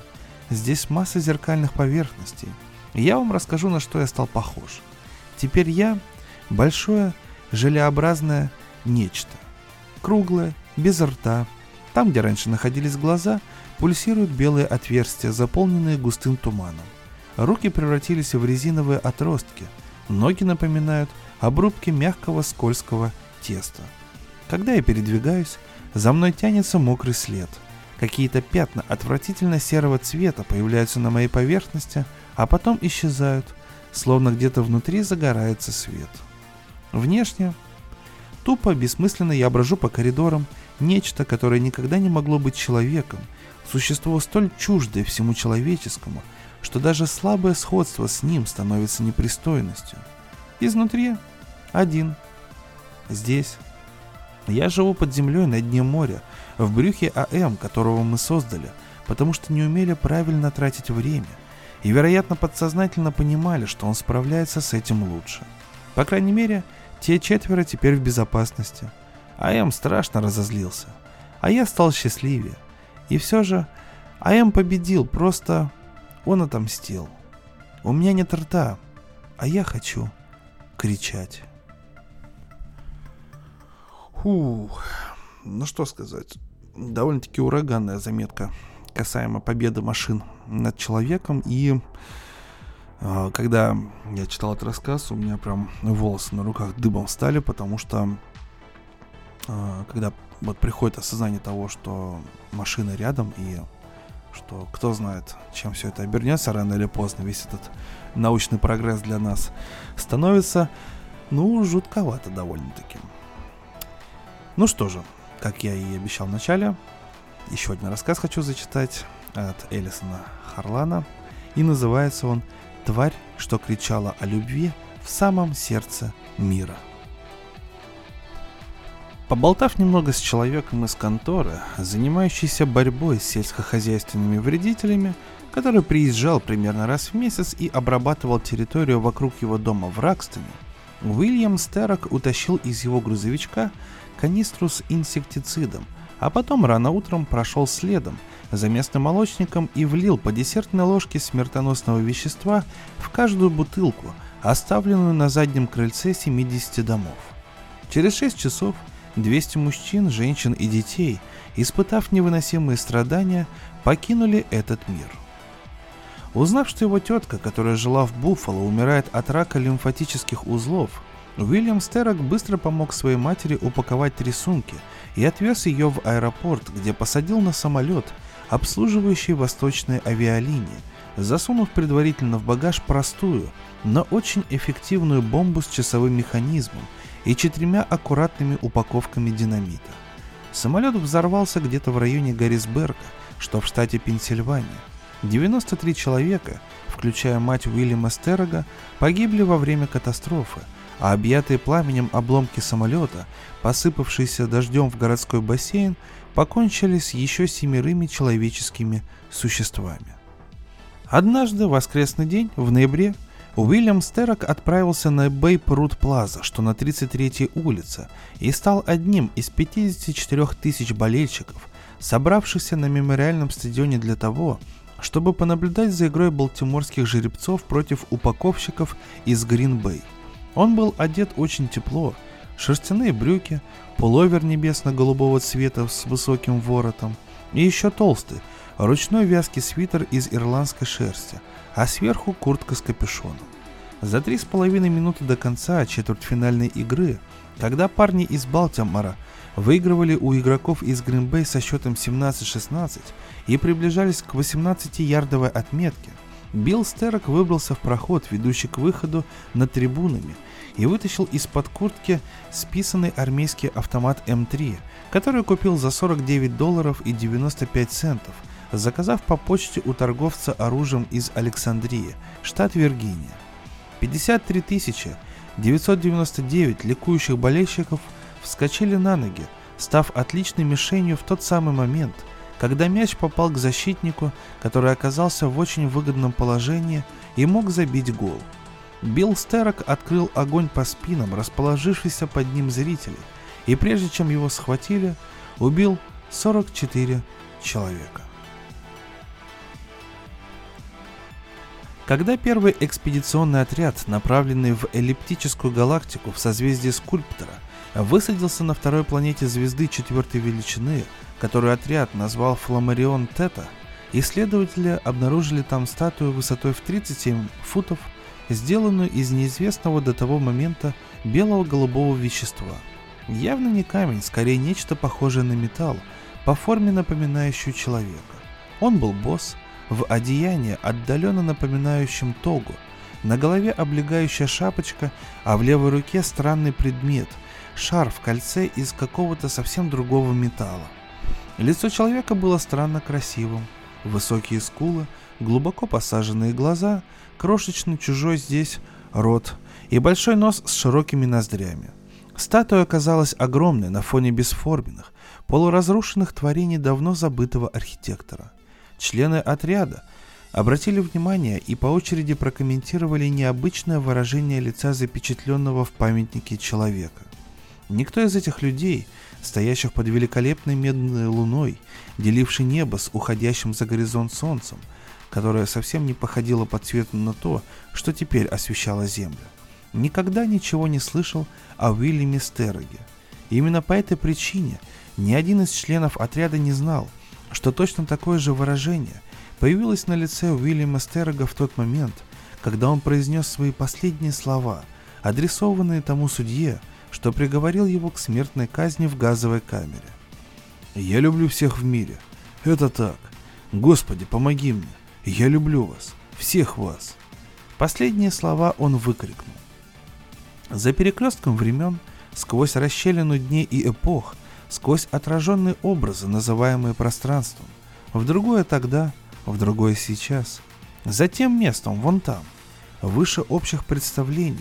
Здесь масса зеркальных поверхностей. Я вам расскажу, на что я стал похож. Теперь я большое желеобразное нечто. Круглое, без рта. Там, где раньше находились глаза, пульсируют белые отверстия, заполненные густым туманом. Руки превратились в резиновые отростки, ноги напоминают обрубки мягкого скользкого теста. Когда я передвигаюсь, за мной тянется мокрый след. Какие-то пятна отвратительно серого цвета появляются на моей поверхности, а потом исчезают, словно где-то внутри загорается свет. Внешне Тупо, бессмысленно я брожу по коридорам, нечто, которое никогда не могло быть человеком, существо столь чуждое всему человеческому, что даже слабое сходство с ним становится непристойностью. Изнутри один. Здесь. Я живу под землей на дне моря, в брюхе АМ, которого мы создали, потому что не умели правильно тратить время, и, вероятно, подсознательно понимали, что он справляется с этим лучше. По крайней мере, те четверо теперь в безопасности. Аэм страшно разозлился. А я стал счастливее. И все же Аэм победил, просто он отомстил. У меня нет рта, а я хочу кричать. Фух, ну что сказать. Довольно-таки ураганная заметка касаемо победы машин над человеком и а, когда я читал этот рассказ, у меня прям волосы на руках дыбом стали, потому что а, когда вот приходит осознание того, что машина рядом и что кто знает, чем все это обернется рано или поздно, весь этот научный прогресс для нас становится, ну, жутковато довольно-таки. Ну что же, как я и обещал в начале, еще один рассказ хочу зачитать от Элисона Харлана, и называется он тварь, что кричала о любви в самом сердце мира. Поболтав немного с человеком из конторы, занимающейся борьбой с сельскохозяйственными вредителями, который приезжал примерно раз в месяц и обрабатывал территорию вокруг его дома в Ракстоне, Уильям Стерок утащил из его грузовичка канистру с инсектицидом, а потом рано утром прошел следом, за местным молочником и влил по десертной ложке смертоносного вещества в каждую бутылку, оставленную на заднем крыльце 70 домов. Через 6 часов 200 мужчин, женщин и детей, испытав невыносимые страдания, покинули этот мир. Узнав, что его тетка, которая жила в Буффало, умирает от рака лимфатических узлов, Уильям Стерок быстро помог своей матери упаковать три сумки и отвез ее в аэропорт, где посадил на самолет – обслуживающей восточные авиалинии, засунув предварительно в багаж простую, но очень эффективную бомбу с часовым механизмом и четырьмя аккуратными упаковками динамита. Самолет взорвался где-то в районе Гаррисберга, что в штате Пенсильвания. 93 человека, включая мать Уильяма Стерога, погибли во время катастрофы, а объятые пламенем обломки самолета, посыпавшиеся дождем в городской бассейн, покончили с еще семерыми человеческими существами. Однажды, в воскресный день, в ноябре, Уильям Стерок отправился на Бейп-Рут Плаза, что на 33-й улице, и стал одним из 54 тысяч болельщиков, собравшихся на мемориальном стадионе для того, чтобы понаблюдать за игрой балтиморских жеребцов против упаковщиков из Грин-Бэй. Он был одет очень тепло, шерстяные брюки, пуловер небесно-голубого цвета с высоким воротом и еще толстый, ручной вязкий свитер из ирландской шерсти, а сверху куртка с капюшоном. За три с половиной минуты до конца четвертьфинальной игры, когда парни из Балтимора выигрывали у игроков из Гринбей со счетом 17-16 и приближались к 18-ярдовой отметке, Билл Стерок выбрался в проход, ведущий к выходу над трибунами, и вытащил из-под куртки списанный армейский автомат М3, который купил за 49 долларов и 95 центов, заказав по почте у торговца оружием из Александрии, штат Виргиния. 53 999 ликующих болельщиков вскочили на ноги, став отличной мишенью в тот самый момент, когда мяч попал к защитнику, который оказался в очень выгодном положении и мог забить гол. Билл Стерок открыл огонь по спинам расположившихся под ним зрителей, и прежде чем его схватили, убил 44 человека. Когда первый экспедиционный отряд, направленный в эллиптическую галактику в созвездии Скульптора, высадился на второй планете звезды четвертой величины, которую отряд назвал Фламарион Тета, исследователи обнаружили там статую высотой в 37 футов, сделанную из неизвестного до того момента белого голубого вещества. Явно не камень, скорее нечто похожее на металл, по форме напоминающую человека. Он был босс, в одеянии, отдаленно напоминающем тогу. На голове облегающая шапочка, а в левой руке странный предмет – шар в кольце из какого-то совсем другого металла. Лицо человека было странно красивым. Высокие скулы, глубоко посаженные глаза, крошечный чужой здесь рот и большой нос с широкими ноздрями. Статуя оказалась огромной на фоне бесформенных, полуразрушенных творений давно забытого архитектора. Члены отряда обратили внимание и по очереди прокомментировали необычное выражение лица запечатленного в памятнике человека. Никто из этих людей, стоящих под великолепной медной луной, делившей небо с уходящим за горизонт солнцем, которое совсем не походило по цвету на то, что теперь освещало землю, никогда ничего не слышал о Уильяме Стероге. именно по этой причине ни один из членов отряда не знал, что точно такое же выражение появилось на лице Уильяма Стерога в тот момент, когда он произнес свои последние слова, адресованные тому судье, что приговорил его к смертной казни в газовой камере. «Я люблю всех в мире. Это так. Господи, помоги мне. Я люблю вас. Всех вас». Последние слова он выкрикнул. За перекрестком времен, сквозь расщелину дней и эпох – сквозь отраженные образы, называемые пространством, в другое тогда, в другое сейчас, за тем местом, вон там, выше общих представлений,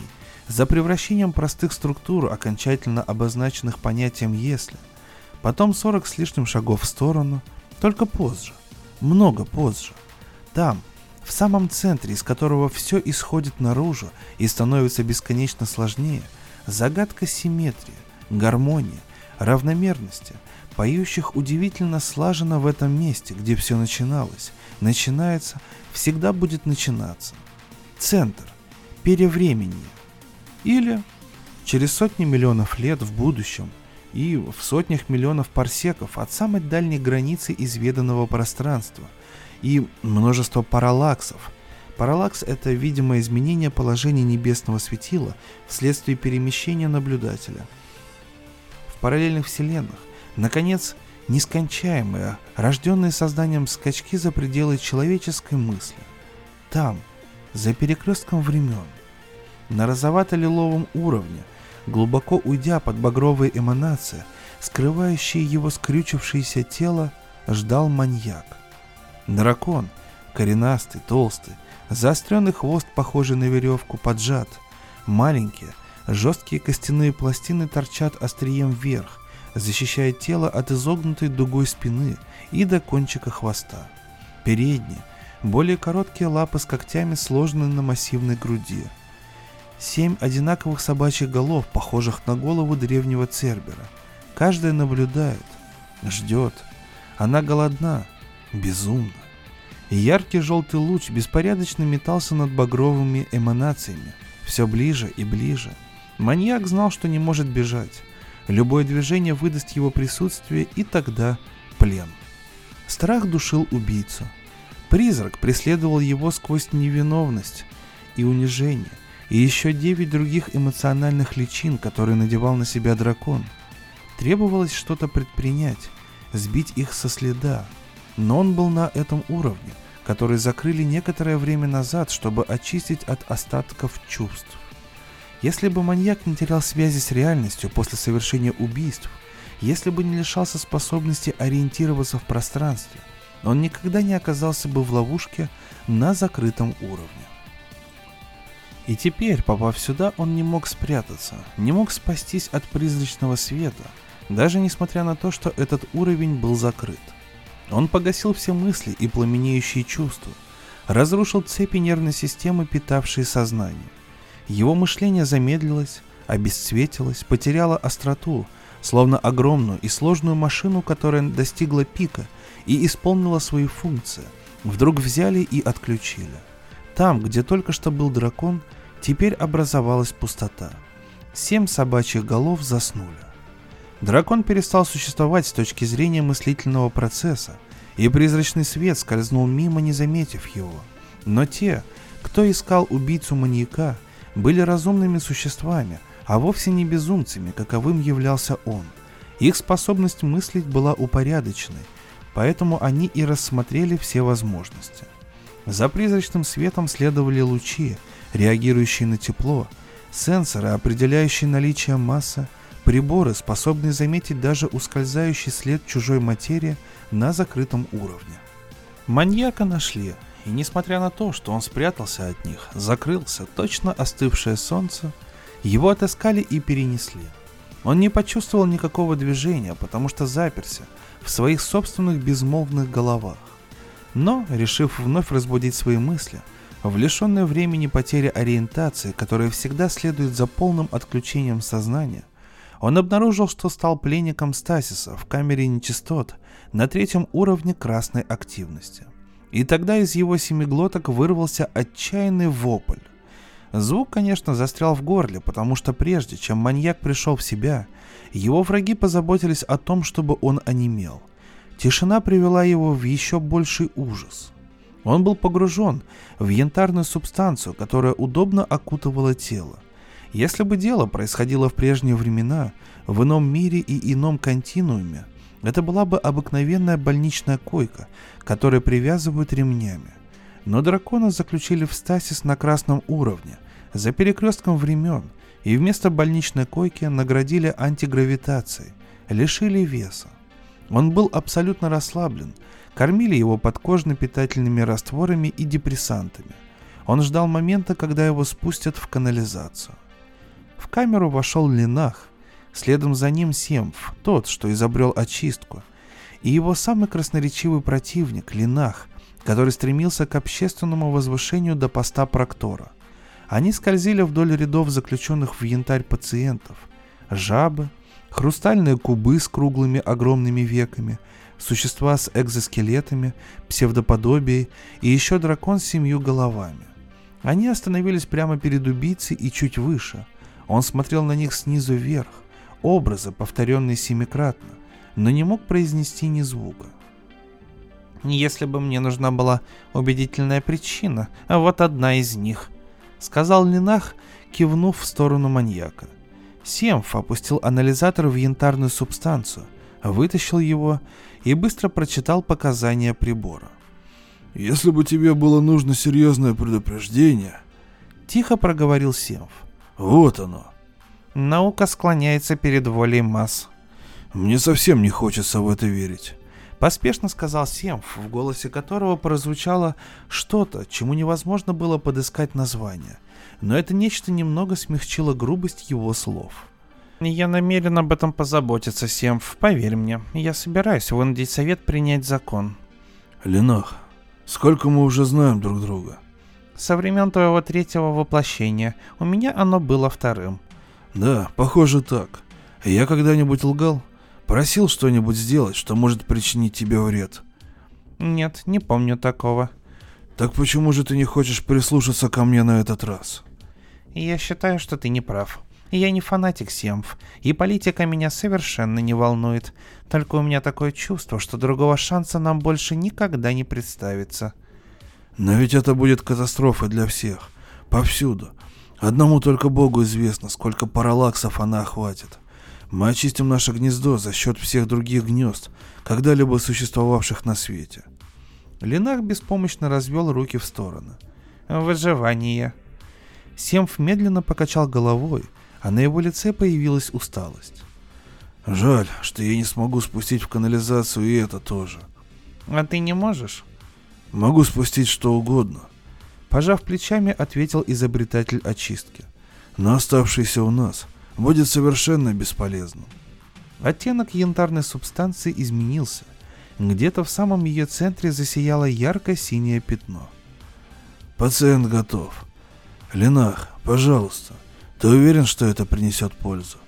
за превращением простых структур, окончательно обозначенных понятием «если», потом 40 с лишним шагов в сторону, только позже, много позже, там, в самом центре, из которого все исходит наружу и становится бесконечно сложнее, загадка симметрии, гармонии, равномерности, поющих удивительно слаженно в этом месте, где все начиналось, начинается, всегда будет начинаться. Центр, перевременье. Или через сотни миллионов лет в будущем и в сотнях миллионов парсеков от самой дальней границы изведанного пространства и множество параллаксов. Параллакс – это видимое изменение положения небесного светила вследствие перемещения наблюдателя – параллельных вселенных. Наконец, нескончаемые, рожденные созданием скачки за пределы человеческой мысли. Там, за перекрестком времен, на розовато-лиловом уровне, глубоко уйдя под багровые эманации, скрывающие его скрючившееся тело, ждал маньяк. Дракон, коренастый, толстый, заостренный хвост, похожий на веревку, поджат, маленькие – Жесткие костяные пластины торчат острием вверх, защищая тело от изогнутой дугой спины и до кончика хвоста. Передние, более короткие лапы с когтями сложены на массивной груди. Семь одинаковых собачьих голов, похожих на голову древнего Цербера. Каждая наблюдает, ждет. Она голодна, безумна. И яркий желтый луч беспорядочно метался над багровыми эманациями, все ближе и ближе – Маньяк знал, что не может бежать. Любое движение выдаст его присутствие, и тогда плен. Страх душил убийцу. Призрак преследовал его сквозь невиновность и унижение, и еще девять других эмоциональных личин, которые надевал на себя дракон. Требовалось что-то предпринять, сбить их со следа, но он был на этом уровне, который закрыли некоторое время назад, чтобы очистить от остатков чувств. Если бы маньяк не терял связи с реальностью после совершения убийств, если бы не лишался способности ориентироваться в пространстве, он никогда не оказался бы в ловушке на закрытом уровне. И теперь, попав сюда, он не мог спрятаться, не мог спастись от призрачного света, даже несмотря на то, что этот уровень был закрыт. Он погасил все мысли и пламенеющие чувства, разрушил цепи нервной системы, питавшие сознание. Его мышление замедлилось, обесцветилось, потеряло остроту, словно огромную и сложную машину, которая достигла пика и исполнила свои функции, вдруг взяли и отключили. Там, где только что был дракон, теперь образовалась пустота. Семь собачьих голов заснули. Дракон перестал существовать с точки зрения мыслительного процесса, и призрачный свет скользнул мимо, не заметив его. Но те, кто искал убийцу маньяка, были разумными существами, а вовсе не безумцами, каковым являлся он. Их способность мыслить была упорядоченной, поэтому они и рассмотрели все возможности. За призрачным светом следовали лучи, реагирующие на тепло, сенсоры, определяющие наличие массы, приборы, способные заметить даже ускользающий след чужой материи на закрытом уровне. Маньяка нашли, и несмотря на то, что он спрятался от них, закрылся точно остывшее солнце, его отыскали и перенесли. Он не почувствовал никакого движения, потому что заперся в своих собственных безмолвных головах. Но, решив вновь разбудить свои мысли, в лишенное времени потери ориентации, которая всегда следует за полным отключением сознания, он обнаружил, что стал пленником стасиса в камере нечистот на третьем уровне красной активности. И тогда из его семиглоток вырвался отчаянный вопль. Звук, конечно, застрял в горле, потому что прежде, чем маньяк пришел в себя, его враги позаботились о том, чтобы он онемел – Тишина привела его в еще больший ужас. Он был погружен в янтарную субстанцию, которая удобно окутывала тело. Если бы дело происходило в прежние времена, в ином мире и ином континууме, это была бы обыкновенная больничная койка, которую привязывают ремнями. Но дракона заключили в стасис на красном уровне, за перекрестком времен, и вместо больничной койки наградили антигравитацией, лишили веса. Он был абсолютно расслаблен, кормили его подкожно-питательными растворами и депрессантами. Он ждал момента, когда его спустят в канализацию. В камеру вошел Линах, следом за ним Семф, тот, что изобрел очистку, и его самый красноречивый противник Линах, который стремился к общественному возвышению до поста проктора. Они скользили вдоль рядов заключенных в янтарь пациентов. Жабы, хрустальные кубы с круглыми огромными веками, существа с экзоскелетами, псевдоподобией и еще дракон с семью головами. Они остановились прямо перед убийцей и чуть выше. Он смотрел на них снизу вверх, образы, повторенные семикратно, но не мог произнести ни звука. «Если бы мне нужна была убедительная причина, а вот одна из них», — сказал Линах, кивнув в сторону маньяка. Семф опустил анализатор в янтарную субстанцию, вытащил его и быстро прочитал показания прибора. «Если бы тебе было нужно серьезное предупреждение...» Тихо проговорил Семф. «Вот оно». Наука склоняется перед волей масс. «Мне совсем не хочется в это верить». Поспешно сказал Семф, в голосе которого прозвучало что-то, чему невозможно было подыскать название но это нечто немного смягчило грубость его слов. «Я намерен об этом позаботиться, Семф, поверь мне. Я собираюсь вынудить совет принять закон». «Ленах, сколько мы уже знаем друг друга?» «Со времен твоего третьего воплощения. У меня оно было вторым». «Да, похоже так. Я когда-нибудь лгал? Просил что-нибудь сделать, что может причинить тебе вред?» «Нет, не помню такого». «Так почему же ты не хочешь прислушаться ко мне на этот раз?» Я считаю, что ты не прав. Я не фанатик Семф, и политика меня совершенно не волнует. Только у меня такое чувство, что другого шанса нам больше никогда не представится. Но ведь это будет катастрофой для всех. Повсюду. Одному только Богу известно, сколько параллаксов она охватит. Мы очистим наше гнездо за счет всех других гнезд, когда-либо существовавших на свете. Ленах беспомощно развел руки в стороны. Выживание. Семф медленно покачал головой, а на его лице появилась усталость. Жаль, что я не смогу спустить в канализацию и это тоже. А ты не можешь? Могу спустить что угодно. Пожав плечами, ответил изобретатель очистки. Но оставшийся у нас будет совершенно бесполезным. Оттенок янтарной субстанции изменился. Где-то в самом ее центре засияло ярко-синее пятно. Пациент готов. Ленах, пожалуйста, ты уверен, что это принесет пользу?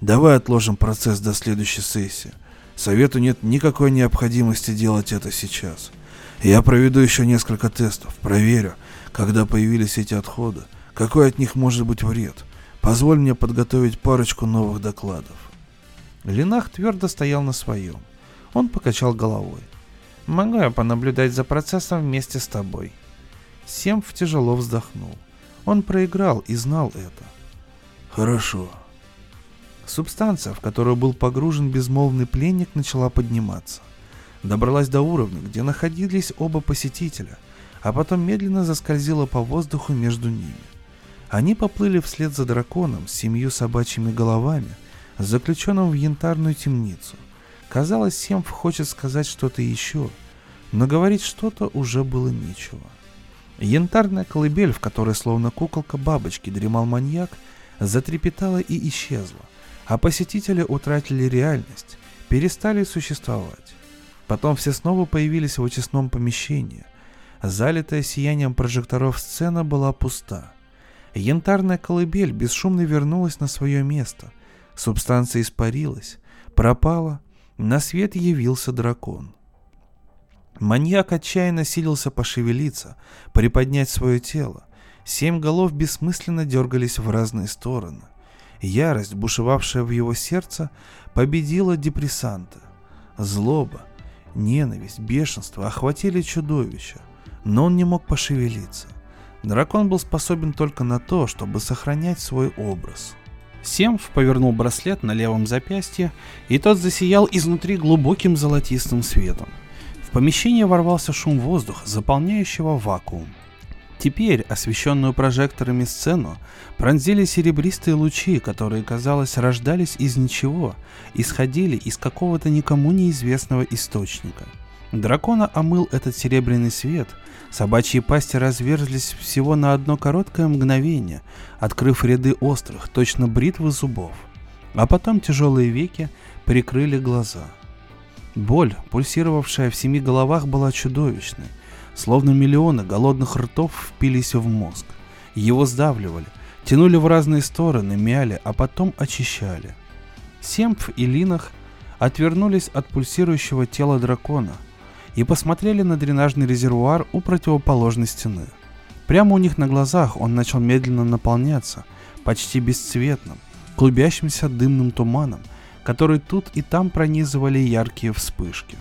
Давай отложим процесс до следующей сессии. Совету нет никакой необходимости делать это сейчас. Я проведу еще несколько тестов, проверю, когда появились эти отходы, какой от них может быть вред. Позволь мне подготовить парочку новых докладов. Ленах твердо стоял на своем. Он покачал головой. «Могу я понаблюдать за процессом вместе с тобой?» Семф тяжело вздохнул. Он проиграл и знал это. «Хорошо», Субстанция, в которую был погружен безмолвный пленник, начала подниматься. Добралась до уровня, где находились оба посетителя, а потом медленно заскользила по воздуху между ними. Они поплыли вслед за драконом с семью собачьими головами, заключенным в янтарную темницу. Казалось, Семф хочет сказать что-то еще, но говорить что-то уже было нечего. Янтарная колыбель, в которой словно куколка бабочки дремал маньяк, затрепетала и исчезла – а посетители утратили реальность, перестали существовать. Потом все снова появились в очистном помещении. Залитая сиянием прожекторов сцена была пуста. Янтарная колыбель бесшумно вернулась на свое место. Субстанция испарилась, пропала, на свет явился дракон. Маньяк отчаянно силился пошевелиться, приподнять свое тело. Семь голов бессмысленно дергались в разные стороны – Ярость, бушевавшая в его сердце, победила депрессанта. Злоба, ненависть, бешенство охватили чудовища, но он не мог пошевелиться. Дракон был способен только на то, чтобы сохранять свой образ. Семф повернул браслет на левом запястье, и тот засиял изнутри глубоким золотистым светом. В помещение ворвался шум воздуха, заполняющего вакуум. Теперь, освещенную прожекторами сцену, пронзили серебристые лучи, которые, казалось, рождались из ничего, исходили из какого-то никому неизвестного источника. Дракона омыл этот серебряный свет, собачьи пасти разверзлись всего на одно короткое мгновение, открыв ряды острых, точно бритвы зубов. А потом тяжелые веки прикрыли глаза. Боль, пульсировавшая в семи головах, была чудовищной. Словно миллионы голодных ртов впились в мозг. Его сдавливали, тянули в разные стороны, мяли, а потом очищали. Семпф и Линах отвернулись от пульсирующего тела дракона и посмотрели на дренажный резервуар у противоположной стены. Прямо у них на глазах он начал медленно наполняться, почти бесцветным, клубящимся дымным туманом, который тут и там пронизывали яркие вспышки.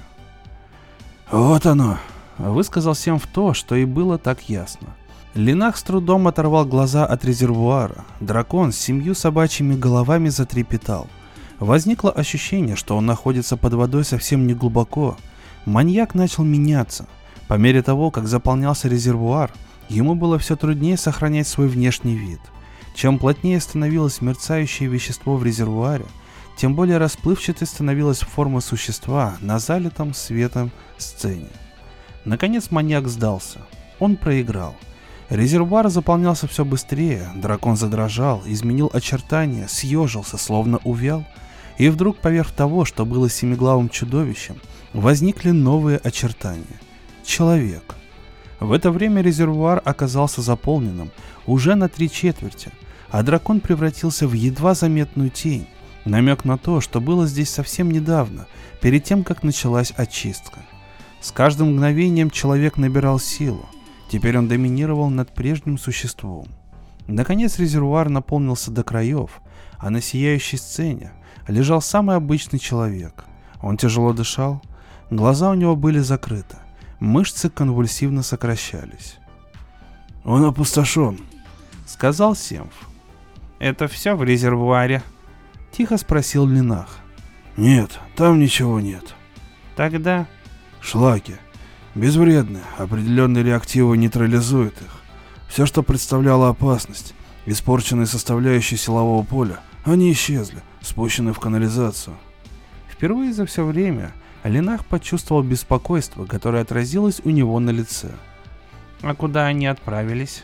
«Вот оно!» Высказал всем в то, что и было так ясно. Линах с трудом оторвал глаза от резервуара. Дракон с семью собачьими головами затрепетал. Возникло ощущение, что он находится под водой совсем не глубоко. Маньяк начал меняться. По мере того, как заполнялся резервуар, ему было все труднее сохранять свой внешний вид. Чем плотнее становилось мерцающее вещество в резервуаре, тем более расплывчатой становилась форма существа на залитом светом сцене. Наконец маньяк сдался. Он проиграл. Резервуар заполнялся все быстрее, дракон задрожал, изменил очертания, съежился, словно увял. И вдруг поверх того, что было семиглавым чудовищем, возникли новые очертания. Человек. В это время резервуар оказался заполненным уже на три четверти, а дракон превратился в едва заметную тень, намек на то, что было здесь совсем недавно, перед тем, как началась очистка. С каждым мгновением человек набирал силу. Теперь он доминировал над прежним существом. Наконец резервуар наполнился до краев, а на сияющей сцене лежал самый обычный человек. Он тяжело дышал, глаза у него были закрыты, мышцы конвульсивно сокращались. «Он опустошен», сказал Семф. «Это все в резервуаре?» — тихо спросил Линах. Нет, там ничего нет. «Тогда...» Шлаки. Безвредны, определенные реактивы нейтрализуют их. Все, что представляло опасность, испорченные составляющие силового поля, они исчезли, спущены в канализацию. Впервые за все время Линах почувствовал беспокойство, которое отразилось у него на лице. «А куда они отправились?»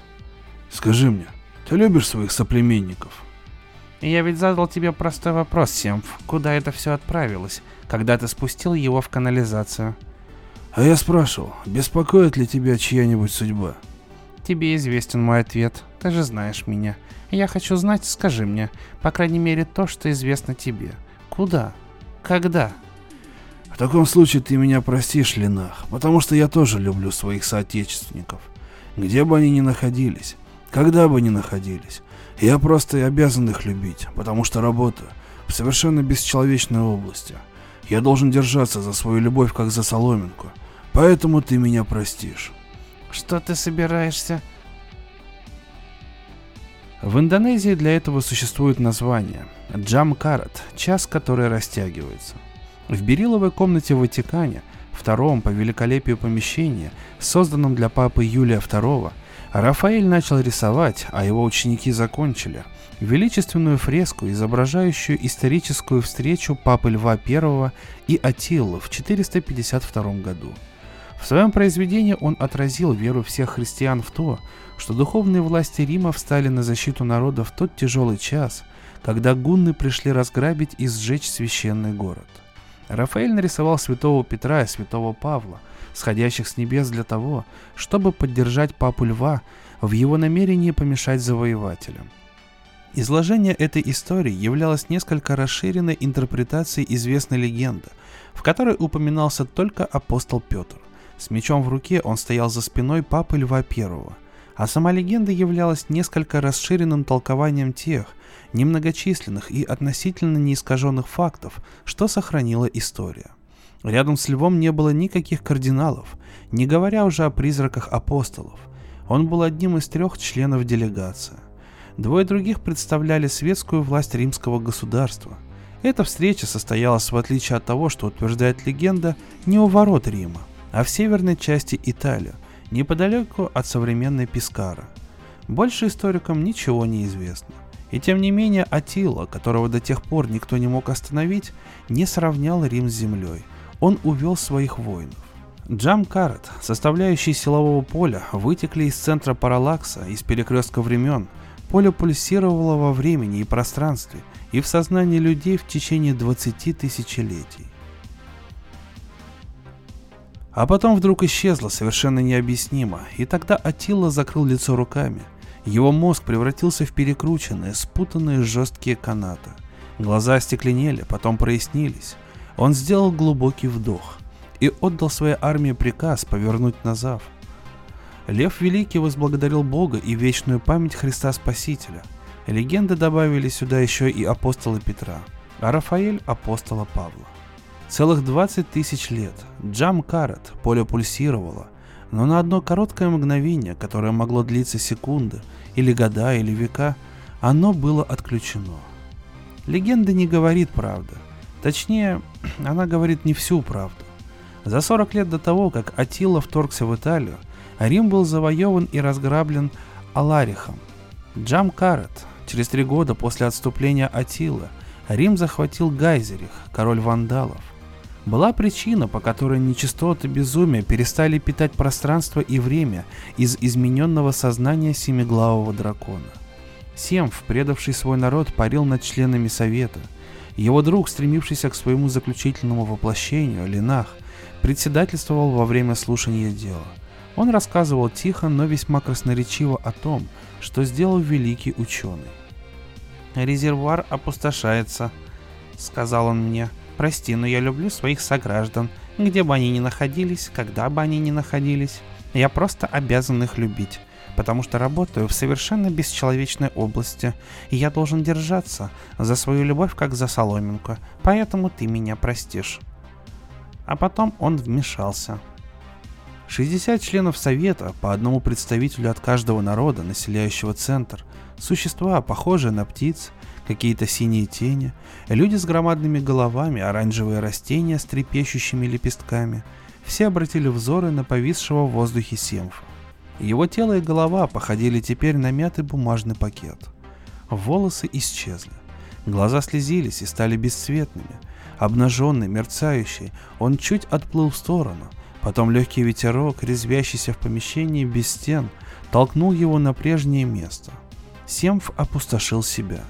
Скажи мне, ты любишь своих соплеменников? Я ведь задал тебе простой вопрос, Семф. Куда это все отправилось, когда ты спустил его в канализацию? А я спрашивал, беспокоит ли тебя чья-нибудь судьба? Тебе известен мой ответ. Ты же знаешь меня. Я хочу знать, скажи мне, по крайней мере, то, что известно тебе. Куда? Когда? В таком случае ты меня простишь, Ленах, потому что я тоже люблю своих соотечественников. Где бы они ни находились, когда бы ни находились, я просто и обязан их любить, потому что работаю в совершенно бесчеловечной области. Я должен держаться за свою любовь, как за соломинку. Поэтому ты меня простишь. Что ты собираешься? В Индонезии для этого существует название Джам час, который растягивается. В Бериловой комнате в Ватикане, втором по великолепию помещения, созданном для папы Юлия II, Рафаэль начал рисовать, а его ученики закончили, величественную фреску, изображающую историческую встречу папы Льва I и Атиллы в 452 году. В своем произведении он отразил веру всех христиан в то, что духовные власти Рима встали на защиту народа в тот тяжелый час, когда гунны пришли разграбить и сжечь священный город. Рафаэль нарисовал святого Петра и святого Павла – сходящих с небес для того, чтобы поддержать папу Льва в его намерении помешать завоевателям. Изложение этой истории являлось несколько расширенной интерпретацией известной легенды, в которой упоминался только апостол Петр. С мечом в руке он стоял за спиной папы Льва I, а сама легенда являлась несколько расширенным толкованием тех, немногочисленных и относительно неискаженных фактов, что сохранила история. Рядом с львом не было никаких кардиналов, не говоря уже о призраках апостолов. Он был одним из трех членов делегации. Двое других представляли светскую власть римского государства. Эта встреча состоялась, в отличие от того, что утверждает легенда, не у ворот Рима, а в северной части Италии, неподалеку от современной Пискара. Больше историкам ничего не известно. И тем не менее Атила, которого до тех пор никто не мог остановить, не сравнял Рим с землей он увел своих воинов. Джам Карат, составляющие силового поля, вытекли из центра параллакса, из перекрестка времен. Поле пульсировало во времени и пространстве и в сознании людей в течение 20 тысячелетий. А потом вдруг исчезло совершенно необъяснимо, и тогда Атилла закрыл лицо руками. Его мозг превратился в перекрученные, спутанные жесткие канаты. Глаза остекленели, потом прояснились. Он сделал глубокий вдох и отдал своей армии приказ повернуть назад. Лев Великий возблагодарил Бога и вечную память Христа Спасителя. Легенды добавили сюда еще и апостола Петра, а Рафаэль – апостола Павла. Целых 20 тысяч лет Джам Карат поле пульсировало, но на одно короткое мгновение, которое могло длиться секунды, или года, или века, оно было отключено. Легенда не говорит правды, Точнее, она говорит не всю правду. За 40 лет до того, как Атила вторгся в Италию, Рим был завоеван и разграблен Аларихом. Джам Карет, через три года после отступления Атила, Рим захватил Гайзерих, король вандалов. Была причина, по которой нечистоты безумия перестали питать пространство и время из измененного сознания семиглавого дракона. Семф, предавший свой народ, парил над членами совета – его друг, стремившийся к своему заключительному воплощению, Линах, председательствовал во время слушания дела. Он рассказывал тихо, но весьма красноречиво о том, что сделал великий ученый. «Резервуар опустошается», — сказал он мне. «Прости, но я люблю своих сограждан, где бы они ни находились, когда бы они ни находились. Я просто обязан их любить потому что работаю в совершенно бесчеловечной области, и я должен держаться за свою любовь как за соломинку, поэтому ты меня простишь. А потом он вмешался. 60 членов Совета, по одному представителю от каждого народа, населяющего центр, существа, похожие на птиц, какие-то синие тени, люди с громадными головами, оранжевые растения с трепещущими лепестками. Все обратили взоры на повисшего в воздухе Семфа. Его тело и голова походили теперь на мятый бумажный пакет. Волосы исчезли. Глаза слезились и стали бесцветными. Обнаженный, мерцающий, он чуть отплыл в сторону. Потом легкий ветерок, резвящийся в помещении без стен, толкнул его на прежнее место. Семф опустошил себя.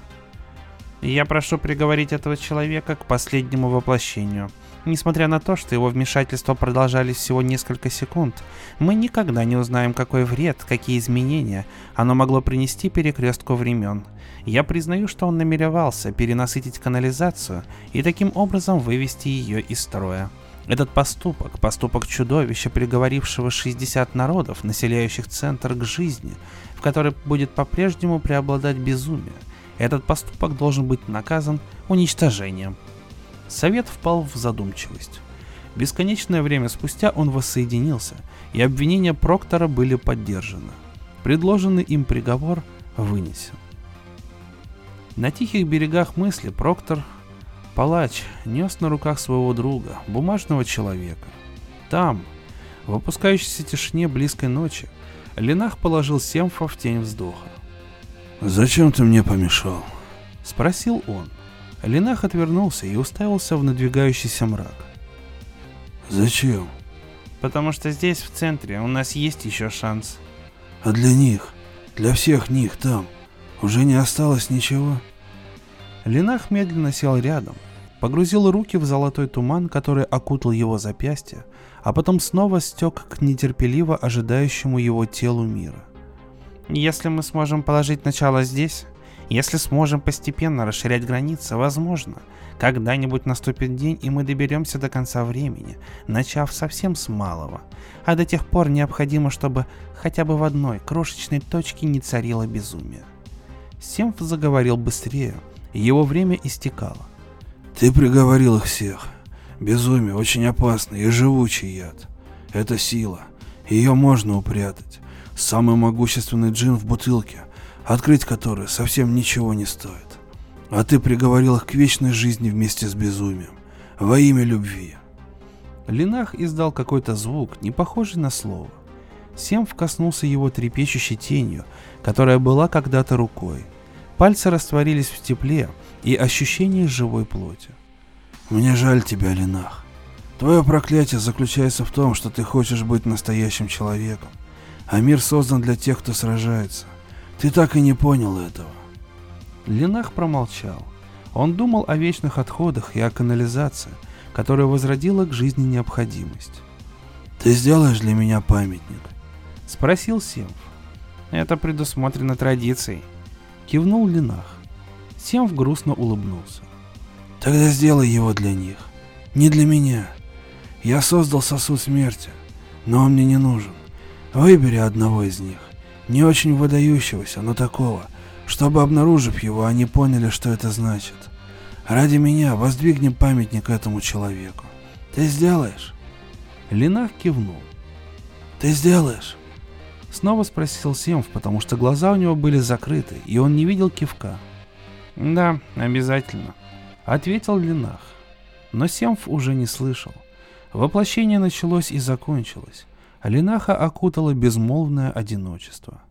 «Я прошу приговорить этого человека к последнему воплощению», Несмотря на то, что его вмешательства продолжались всего несколько секунд, мы никогда не узнаем, какой вред, какие изменения оно могло принести перекрестку времен. Я признаю, что он намеревался перенасытить канализацию и таким образом вывести ее из строя. Этот поступок, поступок чудовища, приговорившего 60 народов, населяющих центр к жизни, в которой будет по-прежнему преобладать безумие, этот поступок должен быть наказан уничтожением. Совет впал в задумчивость. Бесконечное время спустя он воссоединился, и обвинения Проктора были поддержаны. Предложенный им приговор вынесен. На тихих берегах мысли Проктор, палач, нес на руках своего друга, бумажного человека. Там, в опускающейся тишине близкой ночи, Ленах положил Семфа в тень вздоха. «Зачем ты мне помешал?» — спросил он. Ленах отвернулся и уставился в надвигающийся мрак. «Зачем?» «Потому что здесь, в центре, у нас есть еще шанс». «А для них, для всех них там, уже не осталось ничего?» Ленах медленно сел рядом, погрузил руки в золотой туман, который окутал его запястье, а потом снова стек к нетерпеливо ожидающему его телу мира. «Если мы сможем положить начало здесь, если сможем постепенно расширять границы, возможно, когда-нибудь наступит день, и мы доберемся до конца времени, начав совсем с малого. А до тех пор необходимо, чтобы хотя бы в одной крошечной точке не царило безумие. Семф заговорил быстрее, его время истекало. Ты приговорил их всех. Безумие очень опасный и живучий яд. Это сила. Ее можно упрятать. Самый могущественный джин в бутылке — открыть которые совсем ничего не стоит. А ты приговорил их к вечной жизни вместе с безумием, во имя любви. Линах издал какой-то звук, не похожий на слово. Семф коснулся его трепещущей тенью, которая была когда-то рукой. Пальцы растворились в тепле и ощущении живой плоти. «Мне жаль тебя, Линах. Твое проклятие заключается в том, что ты хочешь быть настоящим человеком, а мир создан для тех, кто сражается. Ты так и не понял этого. Ленах промолчал. Он думал о вечных отходах и о канализации, которая возродила к жизни необходимость. «Ты сделаешь для меня памятник?» — спросил Семф. «Это предусмотрено традицией», — кивнул Ленах. Семф грустно улыбнулся. «Тогда сделай его для них. Не для меня. Я создал сосуд смерти, но он мне не нужен. Выбери одного из них не очень выдающегося, но такого, чтобы, обнаружив его, они поняли, что это значит. Ради меня воздвигни памятник этому человеку. Ты сделаешь?» Линах кивнул. «Ты сделаешь?» Снова спросил Семф, потому что глаза у него были закрыты, и он не видел кивка. «Да, обязательно», — ответил Линах. Но Семф уже не слышал. Воплощение началось и закончилось. Линаха окутало безмолвное одиночество.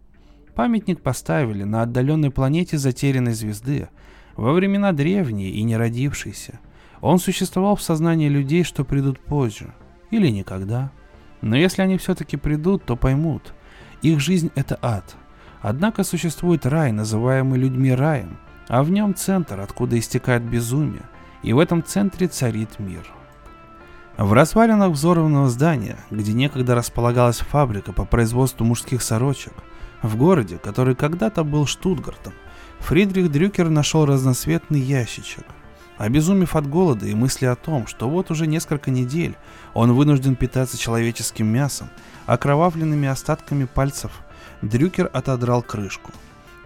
Памятник поставили на отдаленной планете затерянной звезды, во времена древние и не родившиеся. Он существовал в сознании людей, что придут позже, или никогда. Но если они все-таки придут, то поймут, их жизнь это ад. Однако существует рай, называемый людьми раем, а в нем центр, откуда истекает безумие, и в этом центре царит мир. В развалинах взорванного здания, где некогда располагалась фабрика по производству мужских сорочек, в городе, который когда-то был Штутгартом, Фридрих Дрюкер нашел разноцветный ящичек. Обезумев от голода и мысли о том, что вот уже несколько недель он вынужден питаться человеческим мясом, окровавленными остатками пальцев, Дрюкер отодрал крышку.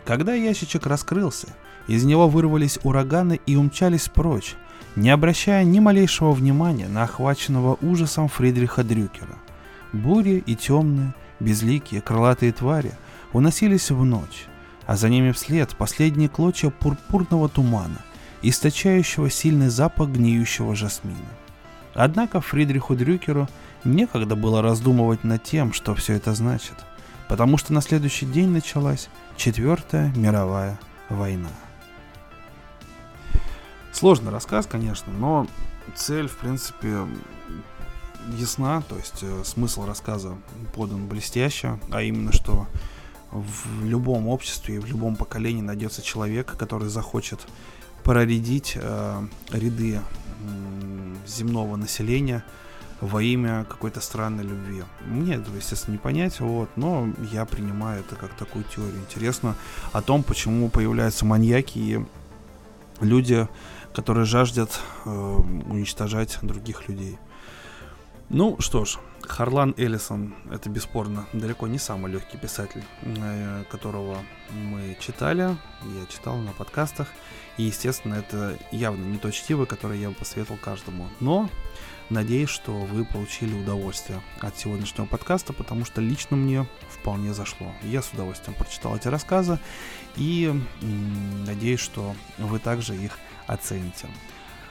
Когда ящичек раскрылся, из него вырвались ураганы и умчались прочь, не обращая ни малейшего внимания на охваченного ужасом Фридриха Дрюкера. Бури и темные, безликие, крылатые твари уносились в ночь, а за ними вслед последние клочья пурпурного тумана, источающего сильный запах гниющего жасмина. Однако Фридриху Дрюкеру некогда было раздумывать над тем, что все это значит, потому что на следующий день началась Четвертая мировая война. Сложный рассказ, конечно, но цель, в принципе, ясна, то есть э, смысл рассказа подан блестяще, а именно, что в любом обществе и в любом поколении найдется человек, который захочет проредить э, ряды э, земного населения во имя какой-то странной любви. Мне этого, естественно, не понять, вот, но я принимаю это как такую теорию. Интересно о том, почему появляются маньяки и люди, которые жаждут э, уничтожать других людей. Ну что ж, Харлан Эллисон это бесспорно далеко не самый легкий писатель, э, которого мы читали, я читал на подкастах. И, естественно, это явно не то чтиво, которое я бы посоветовал каждому. Но надеюсь, что вы получили удовольствие от сегодняшнего подкаста, потому что лично мне вполне зашло. Я с удовольствием прочитал эти рассказы и надеюсь, что вы также их оцените.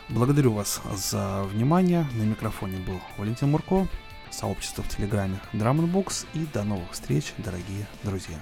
Благодарю вас за внимание. На микрофоне был Валентин Мурко, сообщество в Телеграме Drum Box и до новых встреч, дорогие друзья.